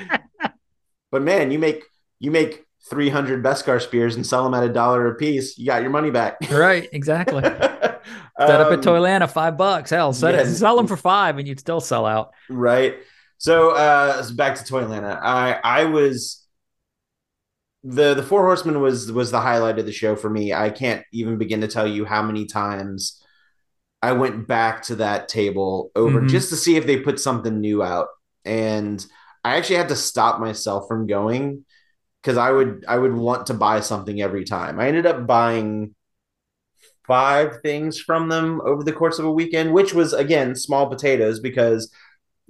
but man, you make you make three hundred Beskar spears and sell them at a dollar a piece. You got your money back. Right. Exactly. Set Set up at Toylanta, five bucks. Hell, set it, sell them for five, and you'd still sell out. right? So uh back to Toylanta. I I was the the Four Horsemen was was the highlight of the show for me. I can't even begin to tell you how many times I went back to that table over Mhm. just to see if they put something new out. And I actually had to stop myself from going because I would I would want to buy something every time. I ended up buying five things from them over the course of a weekend, which was again small potatoes because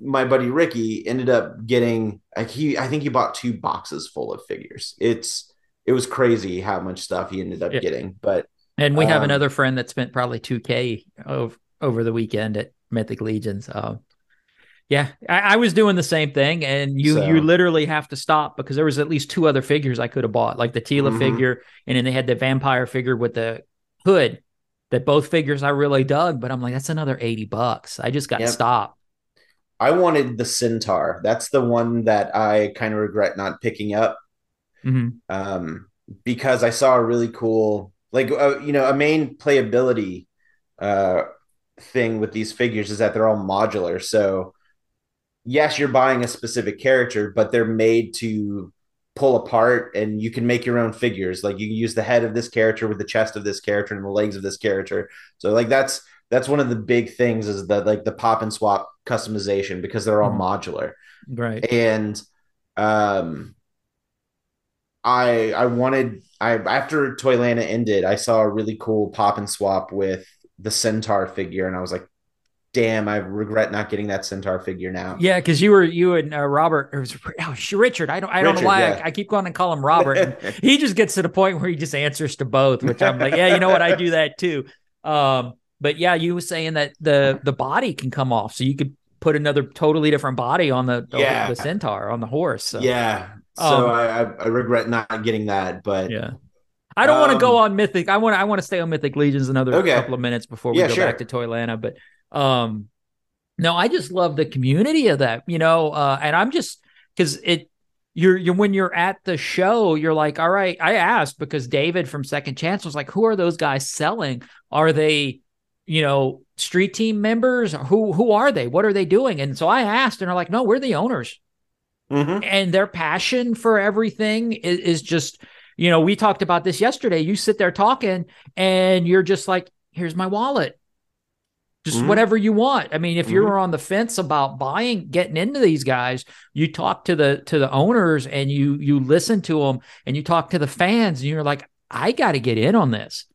my buddy Ricky ended up getting like he I think he bought two boxes full of figures. It's it was crazy how much stuff he ended up Yeah. getting. But And we have Um, another friend that spent probably two k over over the weekend at Mythic Legions. Um, yeah, I, I was doing the same thing, and you So- you literally have to stop because there was at least two other figures I could have bought, like the Tila Mhm. figure, and then they had the vampire figure with the hood. That both figures I really dug, but I'm like, that's another eighty bucks. I just got to Yep. stop. I wanted the Centaur. That's the one that I kind of regret not picking up. Mhm. um, because I saw a really cool, like uh, you know, a main playability uh, thing with these figures is that they're all modular. So yes, you're buying a specific character, but they're made to pull apart, and you can make your own figures. Like you can use the head of this character with the chest of this character and the legs of this character. So like that's that's one of the big things is that like the pop and swap customization because they're all Mhm. modular Right. and um I I wanted I after Toylanta ended, I saw a really cool pop and swap with the Centaur figure, and I was like, damn, I regret not getting that Centaur figure now. Yeah, because you were you and uh, Robert, or was, oh, Richard. I don't I don't Richard, know why yeah. I, I keep going and call him Robert. and he just gets to the point where he just answers to both, which I'm like, yeah, you know what, I do that too. Um, but yeah, you were saying that the the body can come off, so you could put another totally different body on the the, Yeah. the centaur on the horse. So. Yeah. So Um, I, I regret not getting that, but Yeah. I don't want to go Um, on Mythic. I want I want to stay on Mythic Legions another Okay. couple of minutes before we Yeah, go sure. back to Toylanta. But um no, I just love the community of that, you know, uh and I'm just because it you're you're when you're at the show, you're like, all right, I asked because David from Second Chance was like, who are those guys selling? Are they, you know, street team members? Who who are they? What are they doing? And so I asked, and they're like, no, we're the owners Mhm. and their passion for everything is, is just you know we talked about this yesterday you sit there talking and you're just like here's my wallet just Mhm. whatever you want i mean if Mhm. you're on the fence about buying getting into these guys you talk to the to the owners and you you listen to them and you talk to the fans and you're like i got to get in on this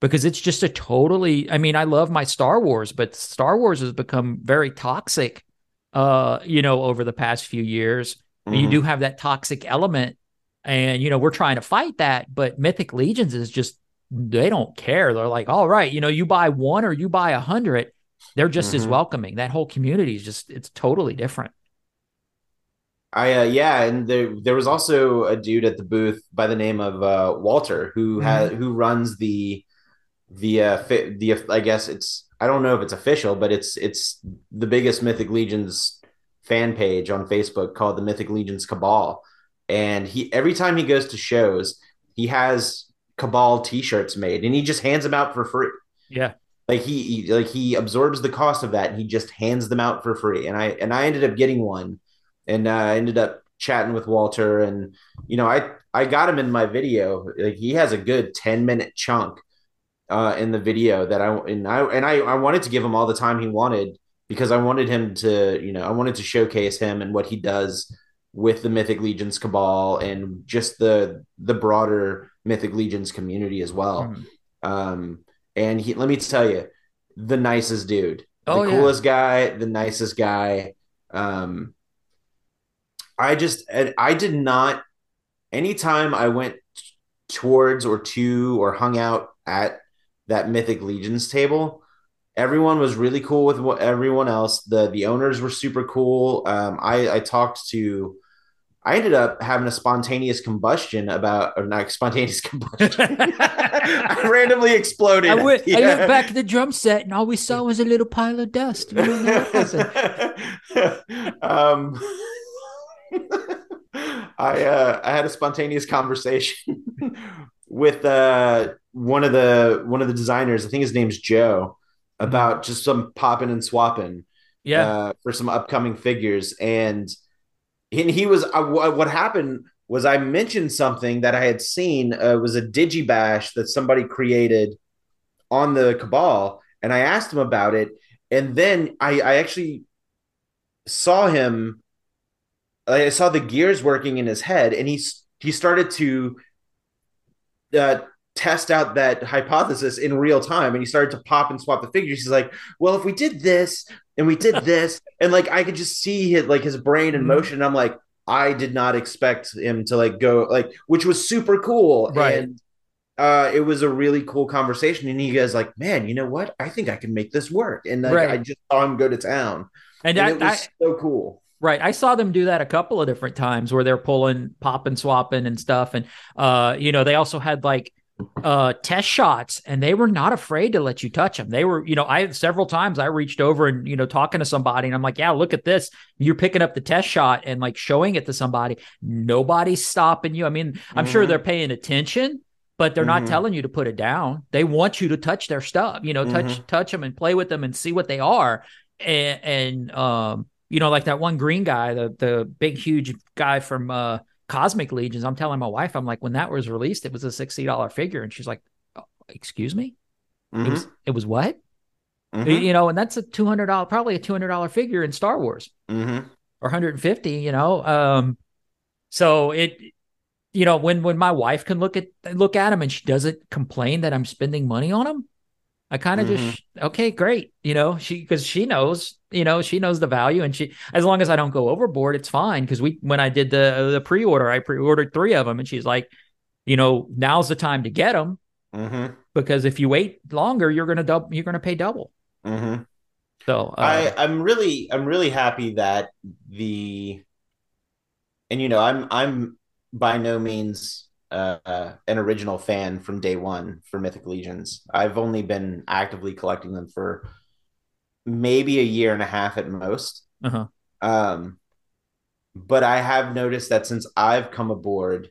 because it's just a totally i mean i love my star wars but star wars has become very toxic uh you know over the past few years. And you do have that toxic element. And you know we're trying to fight that but mythic legions is just they don't care. They're like all right you know you buy one or you buy a hundred they're just as Mhm. welcoming. That whole community is just it's totally different. I uh, yeah, and there there was also a dude at the booth by the name of uh, Walter who has who runs the the uh, the I guess it's I don't know if it's official, but it's it's the biggest Mythic Legions fan page on Facebook called the Mythic Legions Cabal, and he every time he goes to shows, he has Cabal T-shirts made, and he just hands them out for free. yeah Like he, he like he absorbs the cost of that, and he just hands them out for free. And I and I ended up getting one, and uh, I ended up chatting with Walter, and you know I I got him in my video. Like he has a good ten minute chunk uh, in the video that I and I and I I wanted to give him all the time he wanted because I wanted him to you know I wanted to showcase him and what he does with the Mythic Legions Cabal and just the the broader Mythic Legions community as well. Mhm. Um, and he, let me tell you, the nicest dude, Oh, the yeah. coolest guy, the nicest guy. Um, I just, I did not, anytime I went towards or to or hung out at that Mythic Legions table, everyone was really cool with what everyone else. The, the owners were super cool. Um, I, I talked to, I ended up having a spontaneous combustion about, or not spontaneous combustion. I randomly exploded. I, went, I Yeah. looked back at the drum set and all we saw was a little pile of dust. We don't know what happened. um, I uh, I had a spontaneous conversation with uh, one of the one of the designers. I think his name's Joe about just some popping and swapping yeah uh, for some upcoming figures. And and he was uh, wh- what happened was I mentioned something that I had seen uh, was a digibash that somebody created on the Cabal, and I asked him about it, and then I, I actually saw him. I saw the gears working in his head, and he he started to uh, test out that hypothesis in real time, and he started to pop and swap the figures. He's like, "Well, if we did this and we did this," and like I could just see his like his brain in Mhm. motion. And I'm like, I did not expect him to like go like, which was super cool, Right. And uh, it was a really cool conversation. And he goes like, "Man, you know what? I think I can make this work." And like, Right. I just saw him go to town, and, and I, it was so cool. Right. I saw them do that a couple of different times where they're pulling, popping, swapping and stuff. And uh, you know, they also had like uh test shots and they were not afraid to let you touch them. They were, you know, I several times I reached over and, you know, talking to somebody and I'm like, yeah, look at this. You're picking up the test shot and like showing it to somebody. Nobody's stopping you. I mean, I'm sure Mhm. they're paying attention, but they're not Mhm. telling you to put it down. They want you to touch their stuff, you know, touch, Mhm. touch them and play with them and see what they are. And, and um, you know, like that one green guy, the the big huge guy from uh Cosmic Legions. I'm telling my wife, I'm like, when that was released, it was a sixty dollar figure, and she's like, oh, "Excuse me, it Mhm. was it was what? Mhm. You know, and that's a two hundred dollar, probably a two hundred dollar figure in Star Wars Mhm. or 150. You know, um, so it you know, when when my wife can look at look at them and she doesn't complain that I'm spending money on them, I kind of just okay, great. You know, she because she knows, you know, she knows the value, and she as long as I don't go overboard, it's fine. Because we when I did the the pre order, I pre ordered three of them, and she's like, you know, now's the time to get them Mm-hmm. because if you wait longer, you're gonna double, you're gonna pay double. Mm-hmm. So uh, I I'm really I'm really happy that the and you know I'm I'm by no means uh, an original fan from day one for Mythic Legions. I've only been actively collecting them for maybe a year and a half at most. uh-huh. Um, but I have noticed that since I've come aboard,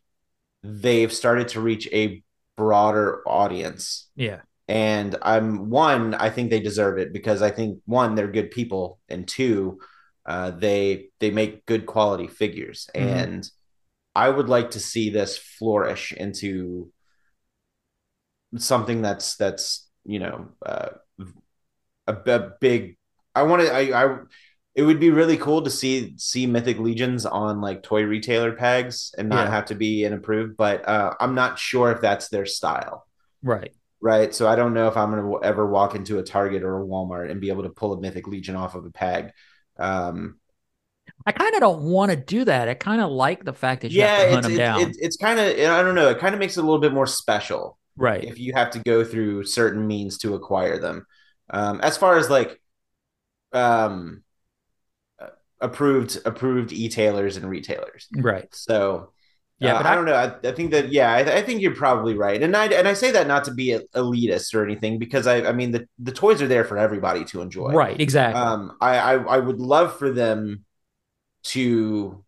they've started to reach a broader audience yeah, and I'm one. I think they deserve it because I think one, they're good people, and two, uh, they they make good quality figures, Mhm. and I would like to see this flourish into something that's that's you know uh, a, a big. I want to. I, I it would be really cool to see see Mythic Legions on like toy retailer pegs and not Yeah. have to be an approved. But uh, I'm not sure if that's their style right. right? So I don't know if I'm to ever walk into a Target or a Walmart and be able to pull a Mythic Legion off of a peg. Um, I kind of don't want to do that. I kind of like the fact that you yeah, have to hunt it's them down. it's, it's kind of I don't know. It kind of makes it a little bit more special right. if you have to go through certain means to acquire them. Um, as far as like um, uh, approved approved e-tailers and retailers. right. So Yeah, yeah, but I, I- don't know. I, I think that yeah, I, I think you're probably right, and I and I say that not to be elitist or anything because I I mean the the toys are there for everybody to enjoy. Right. Exactly. Um, I, I I would love for them to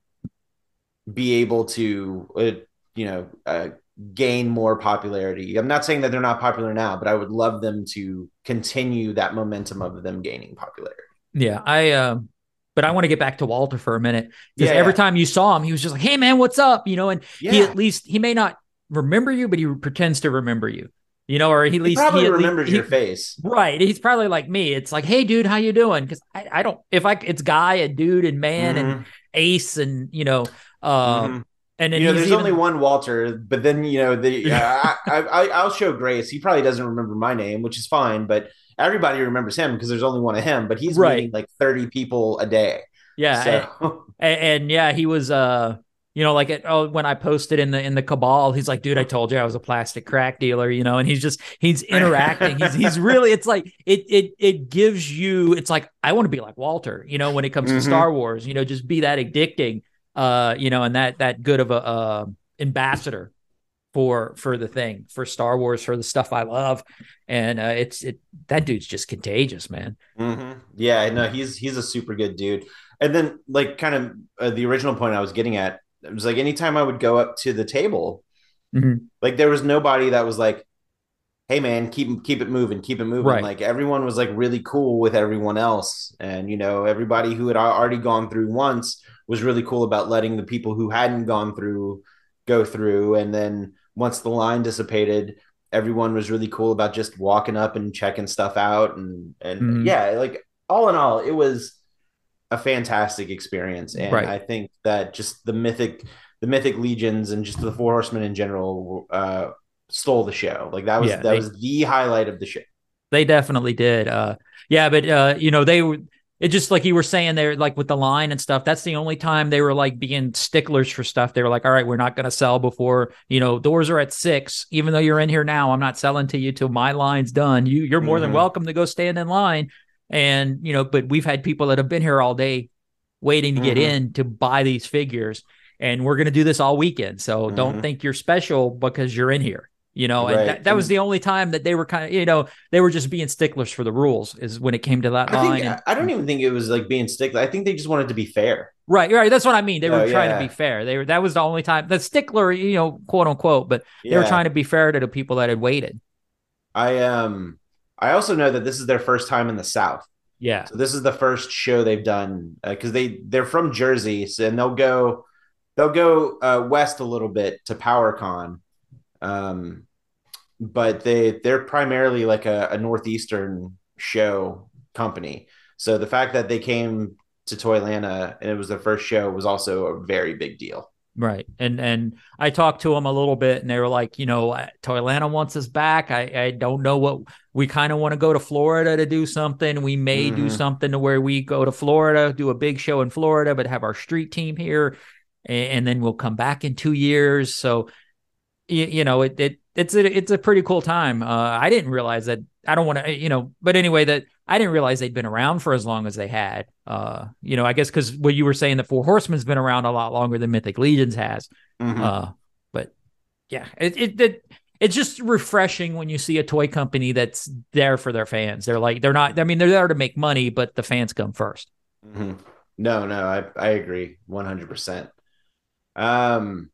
be able to uh, you know uh, gain more popularity. I'm not saying that they're not popular now, but I would love them to continue that momentum of them gaining popularity. Yeah, I um but I want to get back to Walter for a minute because Yeah, every yeah. time you saw him, he was just like, "Hey, man, what's up?" You know, and Yeah, he at least he may not remember you, but he pretends to remember you. You know, or he at he least probably he remembers he- your face. Right, he's probably like me. It's like, "Hey, dude, how you doing?" Because I, I don't if I it's guy and dude and man and Mhm, ace and you know, um, mhm. And then you know, there's even- only one Walter, but then you know the I, I, I I'll show Grace. He probably doesn't remember my name, which is fine, but everybody remembers him because there's only one of him. But he's Right. meeting like 30 people a day. yeah, so and, and yeah, he was uh you know like it, oh when I posted in the in the cabal he's like dude I told you I was a plastic crack dealer you know and he's just he's interacting he's he's really it's like it it it gives you it's like I want to be like Walter you know when it comes to Mhm. Star Wars you know just be that addicting uh you know and that that good of a uh ambassador for for the thing for Star Wars for the stuff I love and uh it's it that dude's just contagious man Mhm. yeah, no, he's he's a super good dude. And then like kind of uh, the original point I was getting at it was like anytime I would go up to the table, Mhm. like there was nobody that was like, "Hey man, keep keep it moving, keep it moving." Right. Like everyone was like really cool with everyone else, and you know everybody who had already gone through once was really cool about letting the people who hadn't gone through go through, and then once the line dissipated. Everyone was really cool about just walking up and checking stuff out, and and Mhm. yeah, like all in all, it was a fantastic experience, and Right. I think that just the mythic, the mythic legions, and just the four horsemen in general, uh, stole the show. Like that was Yeah, that they- was the highlight of the show. They definitely did. Uh, yeah, but uh, you know, they were. It just like you were saying there, like with the line and stuff. That's the only time they were like being sticklers for stuff. They were like, "All right, we're not going to sell before you know doors are at six. Even though you're in here now, I'm not selling to you till my line's done. You you're more than Mhm. welcome to go stand in line." And you know, but we've had people that have been here all day waiting to get Mhm. in to buy these figures, and we're going to do this all weekend. So don't Mhm. think you're special because you're in here. You know, and that, that was the only time that they were kind of, you know, they were just being sticklers for the rules is when it came to that I line. think and- I don't even think it was like being stickler. I think they just wanted to be fair. right, right. That's what I mean. They were Oh, trying yeah. to be fair. They were that was the only time the stickler, you know, quote unquote, but they were trying to be fair to the people that had waited. I um I also know that this is their first time in the South. Yeah. So this is the first show they've done because they they're from Jersey, so, and they'll go they'll go uh, west a little bit to PowerCon, um, but they they're primarily like a, a northeastern show company. So the fact that they came to Toylanta and it was their first show was also a very big deal. Right. And and I talked to them a little bit and they were like, you know, Toylanta wants us back. I, I don't know what we kind of want to go to Florida to do something. We may mm-hmm. do something to where we go to Florida, do a big show in Florida, but have our street team here. And, and then we'll come back in two years. So, you, you know, it, it it's a, it's a pretty cool time. Uh, I didn't realize that I don't want to, you know, but anyway, that I didn't realize they'd been around for as long as they had. Uh, you know, I guess because what you were saying, the Four Horsemen's been around a lot longer than Mythic Legions has. Mm-hmm. Uh, but yeah, it, it, it it's just refreshing when you see a toy company that's there for their fans. They're like they're not. I mean, they're there to make money, but the fans come 1st mm-hmm. No, no, I I agree one hundred percent. Um,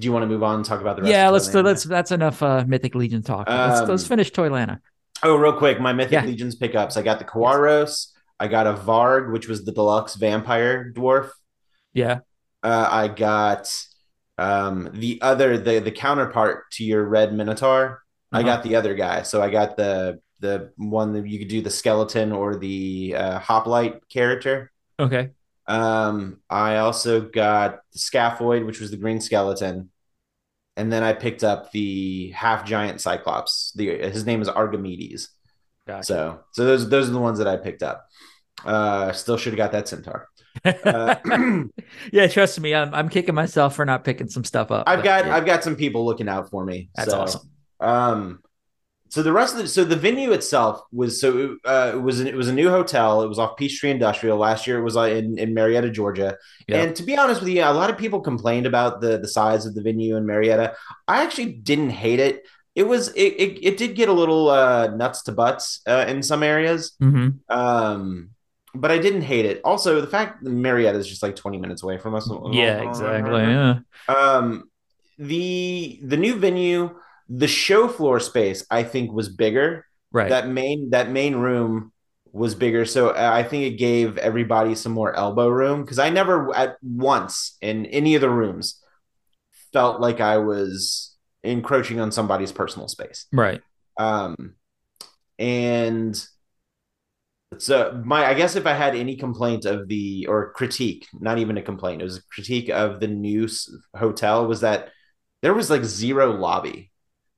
do you want to move on and talk about the rest? Yeah, let's let's that's enough uh, Mythic Legion talk. Um, let's, let's finish Toylanta. Oh, real quick, my Mythic yeah. Legions pickups. I got the Kawaros. I got a Varg, which was the deluxe vampire dwarf. Yeah. Uh, I got um, the other the the counterpart to your red Minotaur. Uh-huh. I got the other guy. So I got the the one that you could do the skeleton or the uh, hoplite character. Okay. Um, I also got the scaphoid, which was the green skeleton and then I picked up the half giant Cyclops. The his name is Archimedes. Gotcha. So so those those are the ones that I picked up. Uh, still should have got that Centaur. Uh, yeah, trust me, I'm I'm kicking myself for not picking some stuff up. I've got yeah. I've got some people looking out for me. That's so, awesome. Um, so the rest of the so the venue itself was so uh, it was it was a new hotel. It was off Peachtree Industrial. Last year it was uh, in in Marietta, Georgia. Yep. And to be honest with you, a lot of people complained about the the size of the venue in Marietta. I actually didn't hate it. It was it it, it did get a little uh, nuts to butts uh, in some areas. Mm-hmm. Um, but I didn't hate it. Also, the fact that Marietta is just like 20 minutes away from us. Yeah, exactly. Yeah. Um, the the new venue the show floor space, I think, was bigger. Right. That main that main room was bigger, so uh, I think it gave everybody some more elbow room because I never at once in any of the rooms felt like I was encroaching on somebody's personal space. Right. Um, and so my I guess if I had any complaint of the or critique, not even a complaint, it was a critique of the new hotel was that there was like zero lobby.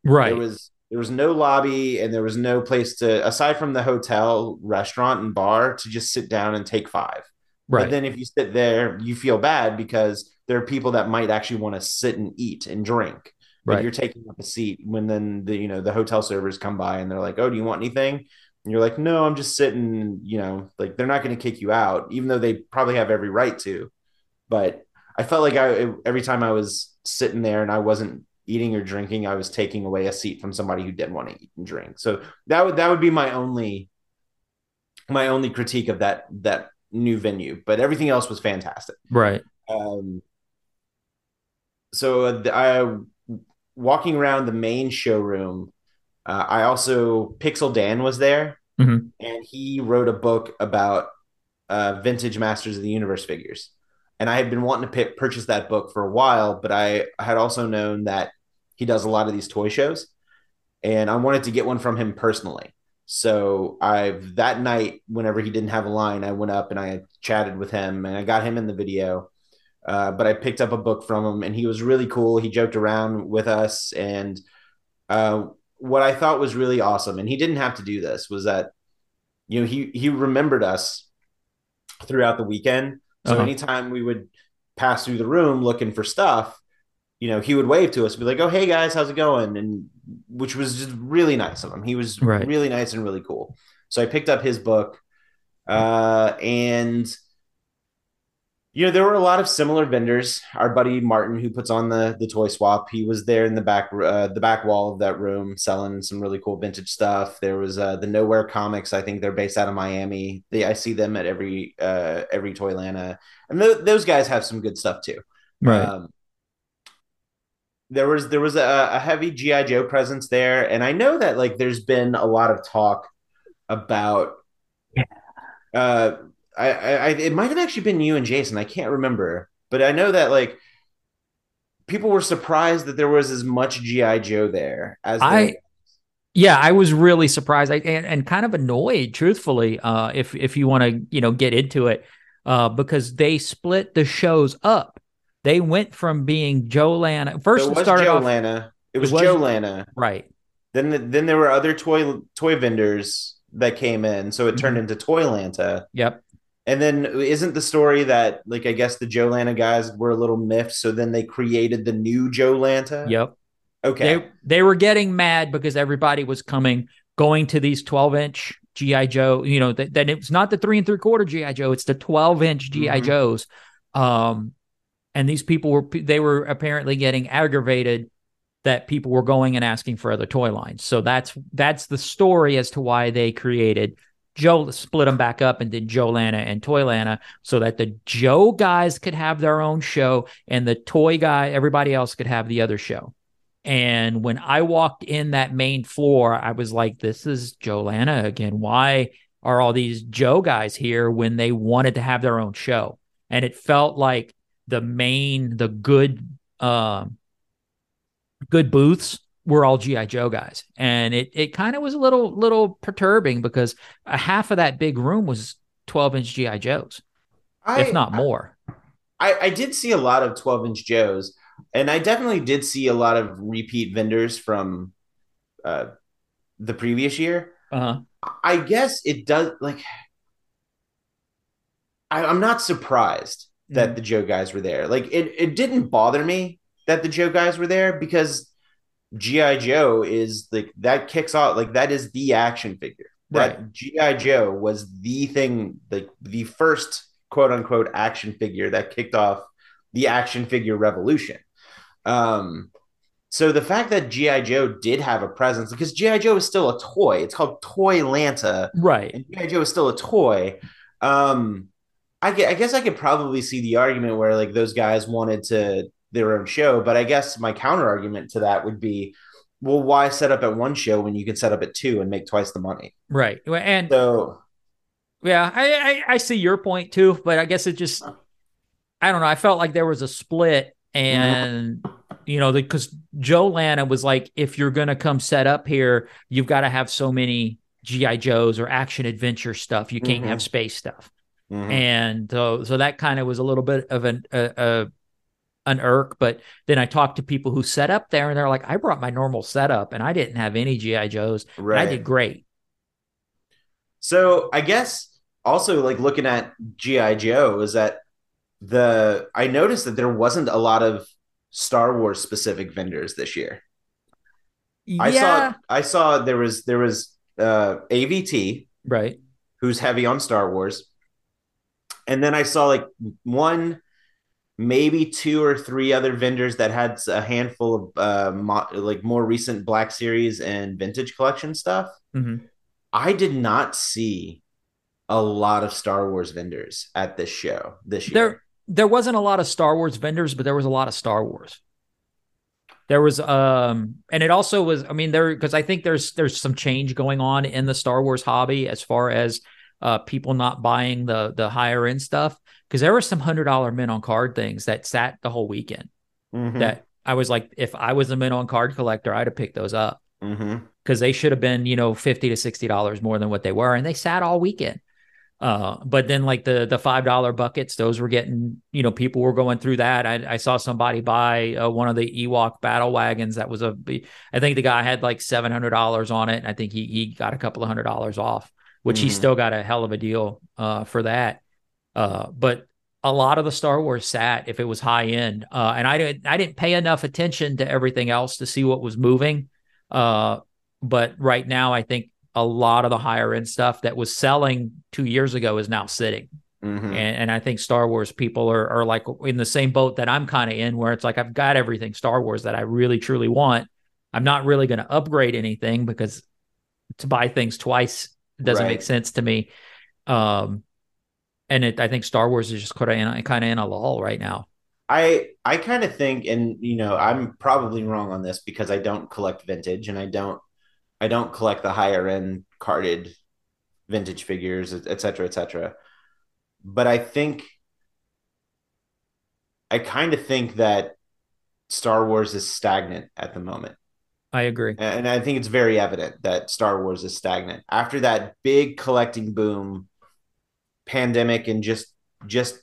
Right. There was there was no lobby and there was no place to aside from the hotel, restaurant, and bar to just sit down and take five. Right. But then if you sit there, you feel bad because there are people that might actually want to sit and eat and drink. But right. you're taking up a seat when then the you know the hotel servers come by and they're like, Oh, do you want anything? And you're like, No, I'm just sitting, you know, like they're not going to kick you out, even though they probably have every right to. But I felt like I every time I was sitting there and I wasn't eating or drinking, I was taking away a seat from somebody who didn't want to eat and drink. So that would that would be my only my only critique of that that new venue. But everything else was fantastic. Right. Um. So I walking around the main showroom. Uh, I also Pixel Dan was there, mm-hmm. and he wrote a book about uh, vintage Masters of the Universe figures and I had been wanting to pick, purchase that book for a while, but I had also known that he does a lot of these toy shows, and I wanted to get one from him personally. So I that night, whenever he didn't have a line, I went up and I chatted with him, and I got him in the video. Uh, but I picked up a book from him, and he was really cool. He joked around with us, and uh, what I thought was really awesome, and he didn't have to do this, was that you know he he remembered us throughout the weekend so uh-huh. anytime we would pass through the room looking for stuff, you know, he would wave to us, be like, "Oh, hey guys, how's it going?" And which was just really nice of him. He was right. really nice and really cool. So I picked up his book, uh, and you know, there were a lot of similar vendors. Our buddy Martin, who puts on the the toy swap, he was there in the back uh, the back wall of that room selling some really cool vintage stuff. There was uh, the Nowhere Comics. I think they're based out of Miami. They I see them at every uh, every Toylanta, and th- those guys have some good stuff too. Right. Um, there was there was a, a heavy GI Joe presence there, and I know that like there's been a lot of talk about. Yeah. Uh, I, I, it might have actually been you and Jason. I can't remember, but I know that like people were surprised that there was as much GI Joe there as I. Yeah, I was really surprised I, and, and kind of annoyed, truthfully, uh, if if you want to you know get into it, uh, because they split the shows up. They went from being JoeLanta first. It it was started Joe off Lana. It was, was- JoeLanta. right. Then the, then there were other toy toy vendors that came in, so it turned Mm-hmm. into Toylanta. Yep. And then isn't the story that like I guess the JoeLanta guys were a little miffed, so then they created the new JoeLanta? Yep. Okay. They they were getting mad because everybody was coming going to these 12 inch GI Joe. You know that, that it's not the three and three quarter GI Joe; it's the 12 inch GI Mhm. Joes. Um, and these people were they were apparently getting aggravated that people were going and asking for other toy lines. So that's that's the story as to why they created Joe split them back up and did JoeLanta and Toylanta so that the Joe guys could have their own show and the toy guy everybody else could have the other show. And when I walked in that main floor, I was like, this is JoeLanta again. Why are all these Joe guys here when they wanted to have their own show? And it felt like the main, the good, um, good booths were all GI Joe guys, and it it kind of was a little little perturbing because a half of that big room was twelve inch GI Joes, I, if not more. I, I did see a lot of 12 inch Joes, and I definitely did see a lot of repeat vendors from uh, the previous year. Uh-huh. I guess it does like I, I'm not surprised that Mm. the Joe guys were there. Like it, it didn't bother me that the Joe guys were there because GI Joe is like that kicks off like that is the action figure. That GI Joe was the thing, like the first quote unquote action figure that kicked off the action figure revolution. Um, so the fact that GI Joe did have a presence because GI Joe is still a toy. It's called Toylanta, Right. and GI Joe is still a toy. Um, I, I guess I could probably see the argument where like those guys wanted to their own show, but I guess my counter argument to that would be, well, why set up at one show when you can set up at two and make twice the money? Right. And So yeah, I, I I see your point too, but I guess it just I don't know. I felt like there was a split, and you know, because JoeLanta was like, if you're gonna come set up here, you've got to have so many GI Joes or action adventure stuff. You can't Mhm. have space stuff. mhm. and so so that kind of was a little bit of an a, a an irk but then i talked to people who set up there and they're like i brought my normal setup and i didn't have any gi joes right. i did great So I guess also like looking at GI Joe is that the I noticed that there wasn't a lot of Star Wars specific vendors this year. I yeah saw I saw there was there was uh AVT right who's heavy on Star Wars. And then I saw like one maybe two or three other vendors that had a handful of uh mo- like more recent Black Series and vintage collection stuff. Mhm. I did not see a lot of Star Wars vendors at this show this year. there there wasn't a lot of star wars vendors but there was a lot of star wars there was um and it also was i mean there because i think there's there's some change going on in the star wars hobby as far as uh people not buying the the higher end stuff. Because there were some hundred dollar men on card things that sat the whole weekend Mhm, that i was like if i was a men on card collector i'd have picked those up. Because they should have been you know 50 to 60 dollars more than what they were and they sat all weekend. Uh but then like the the five dollar buckets those were getting you know people were going through that. I, I saw somebody buy uh, one of the ewok battle wagons that was a i think the guy had like 700 dollars on it and i think he, he got a couple of hundred dollars off which he Mhm. still got a hell of a deal uh for that uh but a lot of the Star Wars sat if it was high end, uh, and I didn't I didn't pay enough attention to everything else to see what was moving. Uh, but right now, I think a lot of the higher end stuff that was selling two years ago is now sitting, Mhm. and, and I think Star Wars people are are like in the same boat that I'm kind of in, where it's like I've got everything Star Wars that I really truly want. I'm not really going to upgrade anything because to buy things twice doesn't Right. make sense to me. Um, and it, I think Star Wars is just kind of in, kind of in a lull right now. I I kind of think, and you know, I'm probably wrong on this because I don't collect vintage, and I don't I don't collect the higher end carded vintage figures, et cetera, et cetera. But I think I kind of think that Star Wars is stagnant at the moment. I agree. And I think it's very evident that Star Wars is stagnant. After that big collecting boom, pandemic and just just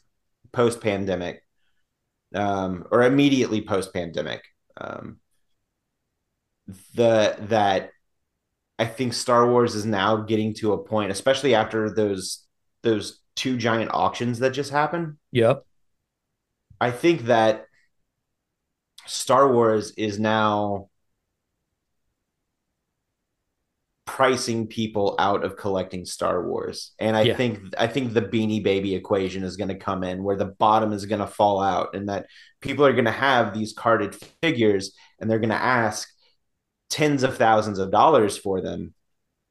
post pandemic, um, or immediately post pandemic. Um, the that I think Star Wars is now getting to a point, especially after those those two giant auctions that just happened. Yep. I think that Star Wars is now pricing people out of collecting Star Wars. And I Yeah. think I think the beanie baby equation is going to come in where the bottom is going to fall out and that people are going to have these carded figures and they're going to ask tens of thousands of dollars for them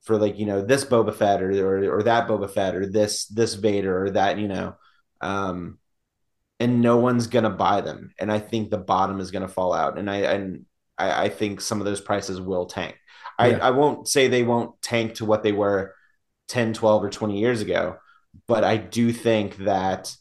for like, you know, this Boba Fett or or, or that Boba Fett or this this Vader or that, you know. Um and no one's gonna buy them. And I think the bottom is gonna fall out. And I and I, I think some of those prices will tank. I, Yeah. I won't say they won't tank to what they were 10, 12, or 20 years ago, but I do think that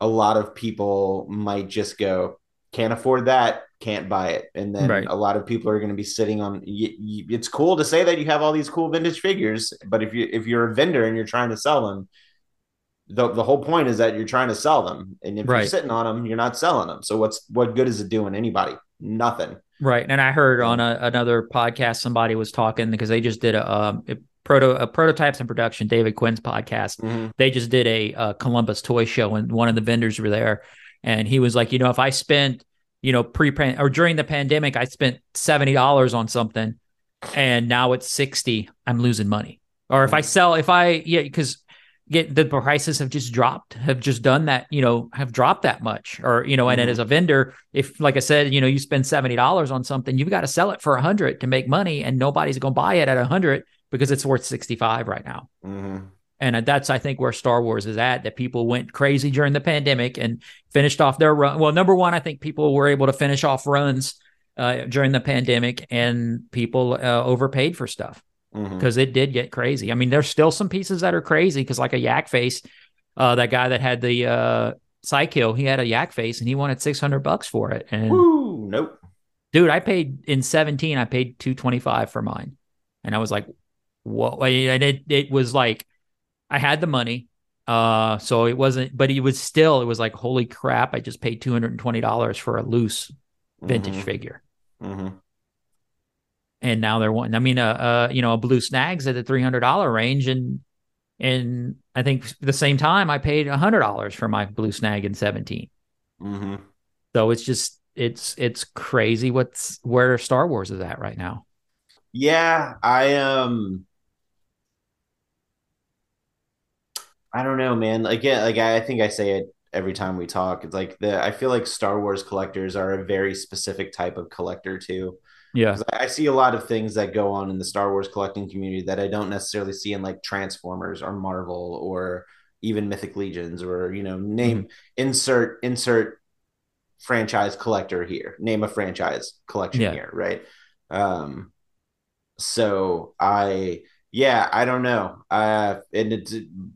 a lot of people might just go, can't afford that, can't buy it. And then Right. a lot of people are going to be sitting on y- y- it's cool to say that you have all these cool vintage figures, but if you if you're a vendor and you're trying to sell them, the, the whole point is that you're trying to sell them. And if you're sitting on them, you're not selling them. So what's what good is it doing anybody? Nothing. Right. And I heard on a, another podcast somebody was talking because they just did a, um, a proto a prototypes and production David Quinn's podcast. Mhm. They just did a, uh Columbus toy show and one of the vendors were there and he was like, you know, if I spent, you know, pre or during the pandemic I spent $70 on something and now it's 60, I'm losing money. Or if I sell if I yeah cuz get the prices have just dropped have just done that you know have dropped that much or you know and then Mhm. as a vendor if like i said you know you spend $70 on something you've got to sell it for 100 to make money and nobody's going to buy it at 100 because it's worth 65 right now Mhm. and that's i think where star wars is at that people went crazy during the pandemic and finished off their run well number one i think people were able to finish off runs uh, during the pandemic and people uh, overpaid for stuff Because it did get crazy. I mean, there's still some pieces that are crazy because, like a yak face, uh, that guy that had the uh, he had a yak face and he wanted 600 bucks for it. And Woo, nope. dude, I paid in 17, I paid 225 for mine. And I was like, whoa. And it, it was like, I had the money. Uh, so it wasn't, but it was still, it was like, holy crap, I just paid $220 for a loose vintage Mhm. figure. Mhm. And now they're wanting. I mean, uh, uh, you know, a blue snags at the three hundred dollar range, and and I think the same time I paid hundred dollars for my blue snag in seventeen. Mhm. So it's just it's it's crazy what's where Star Wars is at right now. Yeah, I um I don't know, man. Again, like I, I think I say it every time we talk. It's like the I feel like Star Wars collectors are a very specific type of collector too. Yeah, I see a lot of things that go on in the Star Wars collecting community that I don't necessarily see in like Transformers or Marvel or even Mythic Legions or you know name insert insert franchise collector here. Name a franchise collection Yeah. here, right? Um so I yeah, I don't know. Uh and it's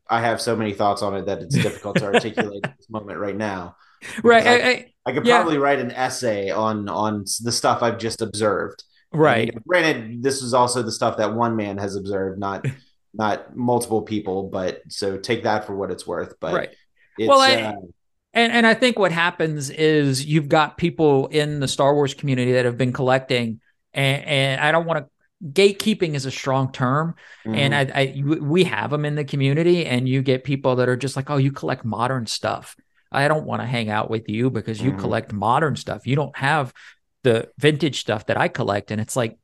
I have so many thoughts on it that it's difficult to articulate at this moment right now. right, I- I- I could Yeah. probably write an essay on on the stuff I've just observed. right. And, granted, this is also the stuff that one man has observed, not not multiple people. But so take that for what it's worth. But Right. it's, Well, I- uh, And and I think what happens is you've got people in the Star Wars community that have been collecting, and, and I don't want to. Gatekeeping is a strong term, and mhm, I, I we have them in the community, and you get people that are just like, oh, you collect modern stuff. I don't want to hang out with you because you Mhm. collect modern stuff. You don't have the vintage stuff that I collect, and it's like,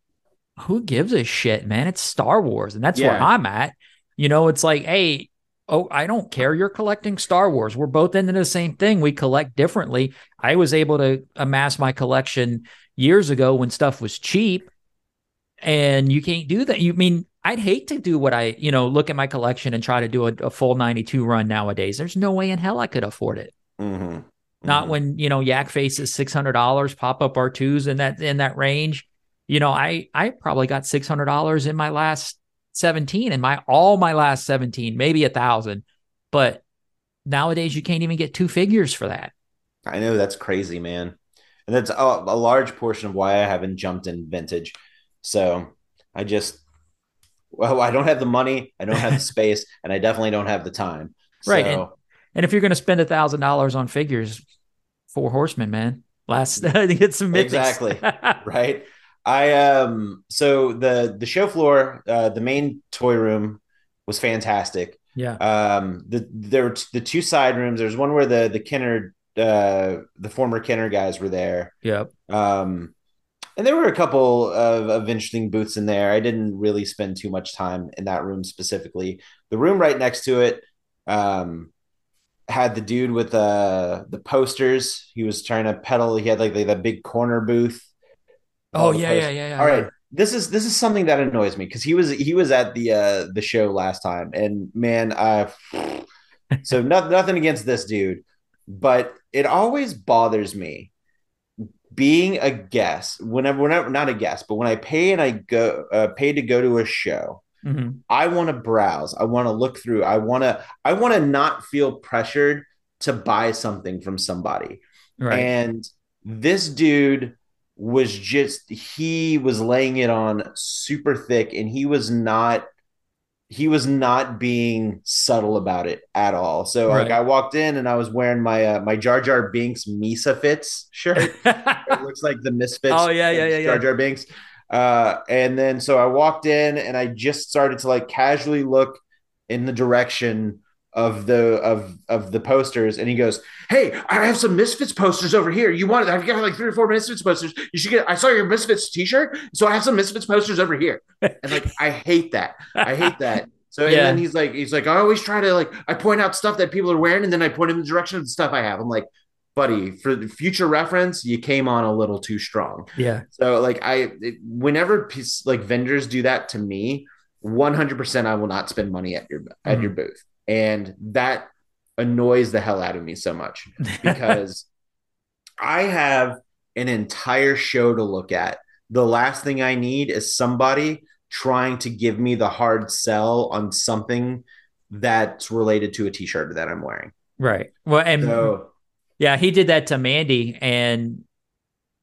who gives a shit, man? It's Star Wars, and that's where I'm at. You know, it's like, hey, oh, I don't care. You're collecting Star Wars. We're both into the same thing. We collect differently. I was able to amass my collection years ago when stuff was cheap, and you can't do that. You mean I'd hate to do what I, you know, look at my collection and try to do a, a full 92 run nowadays. There's no way in hell I could afford it. Mhm, Not mhm. when, you know, Yak Face is $600, pop up R2s in that in that range. You know, I I probably got $600 in my last 17 and my all my last 17, maybe a thousand. But nowadays you can't even get two figures for that. I know that's crazy, man, and that's a, a large portion of why I haven't jumped in vintage. So I just, well, I don't have the money, I don't have the space, and I definitely don't have the time. Right, So, And if you're going to spend a thousand dollars on figures, Four Horsemen, man. Last to get some mythics. Exactly. right? I um so the the show floor, uh the main toy room was fantastic. yeah. Um the there were t- the two side rooms. There's one where the the Kenner uh the former Kenner guys were there. Yep. Um and there were a couple of, of interesting booths in there. I didn't really spend too much time in that room specifically. The room right next to it um had the dude with uh the posters. He was trying to peddle. He had like the, the big corner booth. Oh yeah, yeah, yeah, yeah. All right. This is this is something that annoys me because he was he was at the uh the show last time and man I so no, nothing against this dude but it always bothers me being a guest whenever whenever not a guest but when I pay and I go uh, pay to go to a show Mhm. I want to browse. I want to look through. I want to I want to not feel pressured to buy something from somebody. Right. And this dude was just he was laying it on super thick and he was not he was not being subtle about it at all. So like Right. I walked in and I was wearing my uh, my Jar Jar Binks Misa Fits shirt it looks like the Misfits. Oh, yeah, yeah, yeah, Jar. Jar Binks. Uh, and then so I walked in and I just started to like casually look in the direction of the of of the posters, and he goes, "Hey, I have some Misfits posters over here. You want? I've got like three or four Misfits posters. You should get. I saw your Misfits T-shirt, so I have some Misfits posters over here." And like, I hate that. I hate that. So and then he's like, he's like, I always try to like, I point out stuff that people are wearing, and then I point in the direction of the stuff I have. I'm like, buddy, for the future reference, you came on a little too strong. yeah. So like I, it, whenever piece, like vendors do that to me, 100% I will not spend money at your at Mhm. your booth, and that annoys the hell out of me so much because I have an entire show to look at. The last thing I need is somebody trying to give me the hard sell on something that's related to a t-shirt that I'm wearing. right. Well, and So yeah, he did that to Mandy, and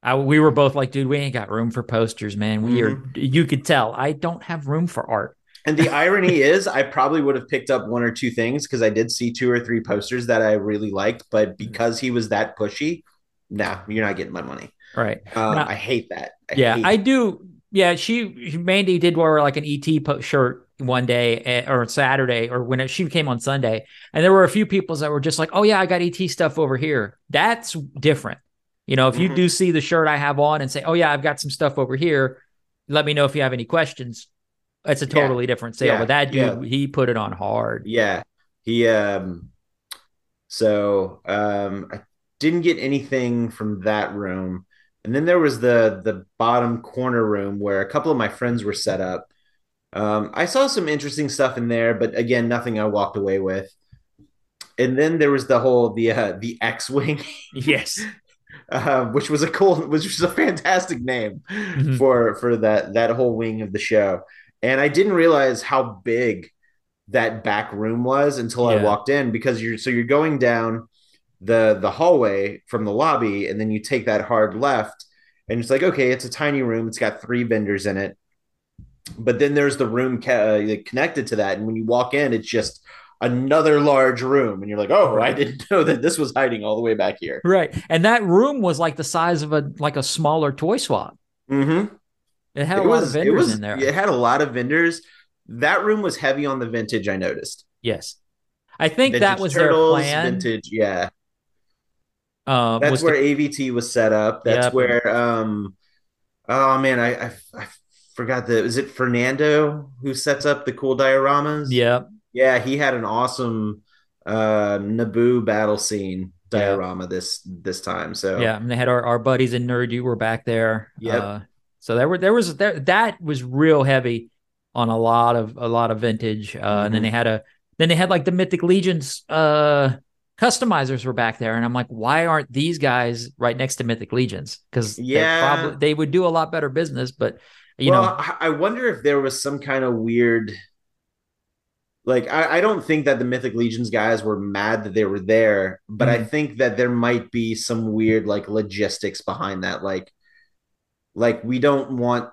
I, we were both like, dude, we ain't got room for posters, man. We are. Mm-hmm. You could tell I don't have room for art. And the irony is, I probably would have picked up one or two things because I did see two or three posters that I really liked, but because he was that pushy, nah, you're not getting my money. Right. Um, Now- I hate that. I yeah, hate I do. Yeah, she Mandy did wear like an ET po- shirt one day eh, or Saturday or when it, she came on Sunday, and there were a few people that were just like, "Oh yeah, I got ET stuff over here." That's different. You know, if you Mhm. do see the shirt I have on and say, "Oh yeah, I've got some stuff over here," let me know if you have any questions. It's a Yeah. totally different sale. Yeah. But that dude, Yeah. he put it on hard. Yeah. He um so um I didn't get anything from that room. And then there was the the bottom corner room where a couple of my friends were set up. Um I saw some interesting stuff in there, but again, nothing I walked away with. And then there was the whole the uh the X-wing Yes. uh, which was a cool, which was a fantastic name Mhm. for for that that whole wing of the show. And I didn't realize how big that back room was until I walked in because you're so you're going down the the hallway from the lobby and then you take that hard left and it's like okay it's a tiny room it's got three vendors in it but then there's the room ca- uh, connected to that and when you walk in it's just another large room and you're like oh i didn't know that this was hiding all the way back here Right. And that room was like the size of a like a smaller toy swap. mm-hmm It had a it lot was of it vendors was in there. it had a lot of vendors that room was heavy on the vintage i noticed Yes. I think that was turtles, their plan. vintage yeah Uh, that's where to- avt was set up that's Yep. where um oh man I, I i forgot the is it fernando who sets up the cool dioramas yeah. yeah he had an awesome uh naboo battle scene Yeah. diorama this this time so Yeah, and they had our, our buddies in Nerd You were back there. Yeah. Uh, so there were there was there that was real heavy on a lot of a lot of vintage. Uh, and then Mhm. they had a then they had like the Mythic Legions uh customizers were back there, and I'm like, why aren't these guys right next to Mythic Legions? Because Yeah. probably they would do a lot better business, but you well, know, I- I wonder if there was some kind of weird. Like, I, I don't think that the Mythic Legions guys were mad that they were there, but I Mhm. think that there might be some weird like logistics behind that. Like, like we don't want.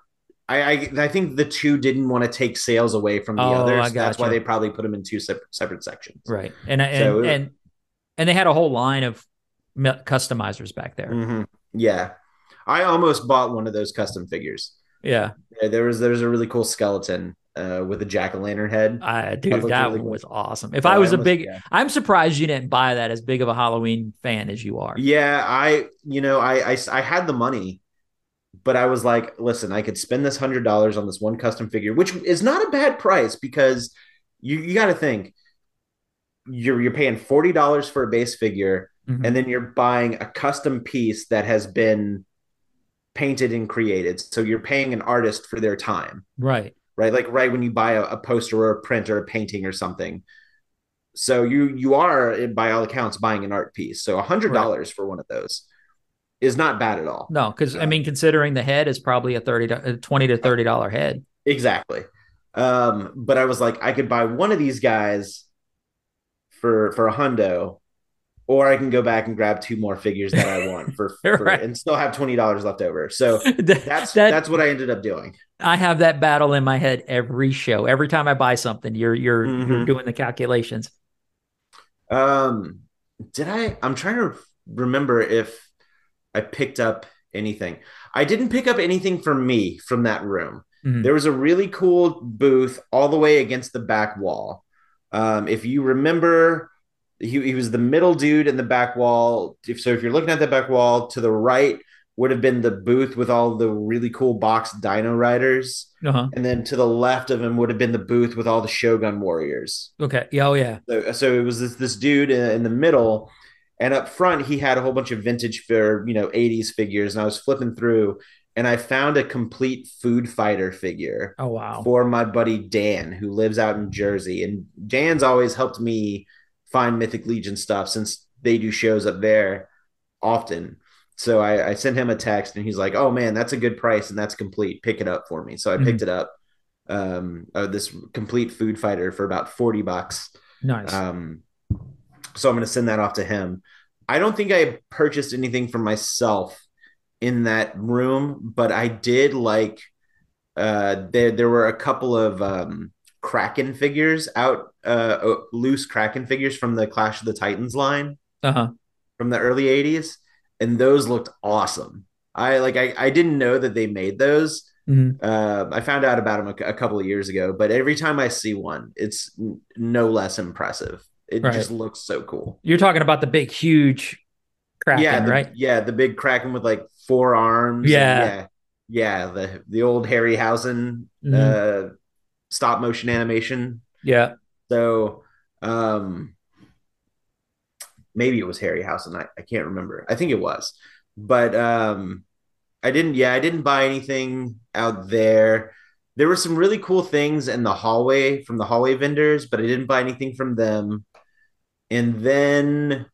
I I, I think the two didn't want to take sales away from the Oh, others. That's why they probably put them in two separate separate sections. right? And and So it- and and they had a whole line of customizers back there. Mhm. Yeah, I almost bought one of those custom figures. Yeah, Yeah, there was there's a really cool skeleton uh, with a jack o' lantern head. I dude, looked that really one cool. was awesome. If Yeah, I was a almost- big, yeah. I'm surprised you didn't buy that as big of a Halloween fan as you are. Yeah, I you know I I, I had the money, but I was like, listen, I could spend this hundred dollars on this one custom figure, which is not a bad price because you you got to think you're you're paying forty dollars for a base figure, Mhm. and then you're buying a custom piece that has been painted and created. So you're paying an artist for their time. Right. right? Like right when you buy a, a poster or a print or a painting or something. So you you are by all accounts buying an art piece. So a hundred dollars for one of those is not bad at all. No, because I mean, considering the head is probably a thirty, a twenty to thirty dollar head. Exactly. Um, but I was like, I could buy one of these guys for for a hundo, or I can go back and grab two more figures that I want for, for Right. and still have twenty dollars left over. So That- that's that- that's what I ended up doing. I have that battle in my head every show. Every time I buy something, you're you're you're Mhm. doing the calculations. Um, did I? I'm trying to remember if I picked up anything. I didn't pick up anything for me from that room. Mhm. There was a really cool booth all the way against the back wall. Um, if you remember, he, he was the middle dude in the back wall. If so, if you're looking at the back wall, to the right would have been the booth with all the really cool box Dino Riders, Uh-huh. and then to the left of him would have been the booth with all the Shogun Warriors. Okay. Yeah. Oh yeah. So, so it was this this dude in, in the middle, and up front he had a whole bunch of vintage for you know '80s figures, and I was flipping through, and I found a complete Food Fighter figure Oh wow. for my buddy Dan, who lives out in Jersey, and Dan's always helped me find Mythic Legion stuff since they do shows up there often. So I, I sent him a text, and he's like, "Oh man, that's a good price, and that's complete. Pick it up for me." So I Mhm. picked it up. Um, uh, this complete Food Fighter for about forty bucks. Nice. Um, so I'm going to send that off to him. I don't think I purchased anything for myself in that room, but I did like uh, there. There were a couple of um, Kraken figures out, uh, loose Kraken figures from the Clash of the Titans line Uh huh. from the early '80s, and those looked awesome. I like. I, I didn't know that they made those. Mhm. Uh, I found out about them a, a couple of years ago, but every time I see one, it's n- no less impressive. It Right. just looks so cool. You're talking about the big, huge Kraken, yeah, the, right? Yeah, the big kraken with like four arms. and Yeah. yeah, yeah. The the old Harryhausen Mhm. uh, stop motion animation. Yeah. So, um, maybe it was Harryhausen. I, I can't remember. I think it was, but um, I didn't. Yeah, I didn't buy anything out there. There were some really cool things in the hallway from the hallway vendors, but I didn't buy anything from them. And then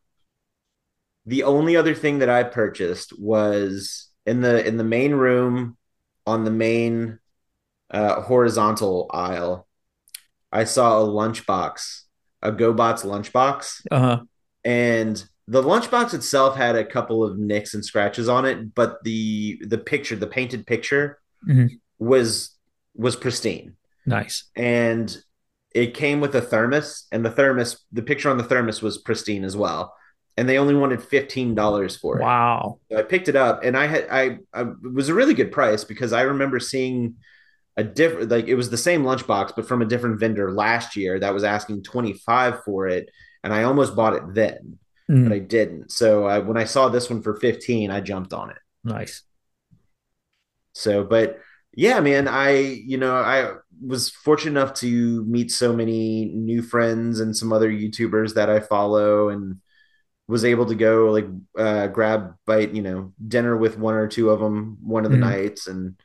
the only other thing that I purchased was in the in the main room on the main uh, horizontal aisle. I saw a lunchbox, a GoBots lunchbox, Uh huh. and the lunchbox itself had a couple of nicks and scratches on it, but the the picture, the painted picture, Mhm. was was pristine, Nice. and it came with a thermos, and the thermos, the picture on the thermos was pristine as well, and they only wanted fifteen dollars for it. Wow. So I picked it up, and I had I, I it was a really good price because I remember seeing a different like it was the same lunchbox, but from a different vendor last year that was asking twenty five for it, and I almost bought it then, Mm, but I didn't. So I, when I saw this one for fifteen, I jumped on it. nice. So, but yeah, man, I you know I was fortunate enough to meet so many new friends and some other YouTubers that I follow and was able to go like uh grab bite you know dinner with one or two of them one of the Mhm. nights and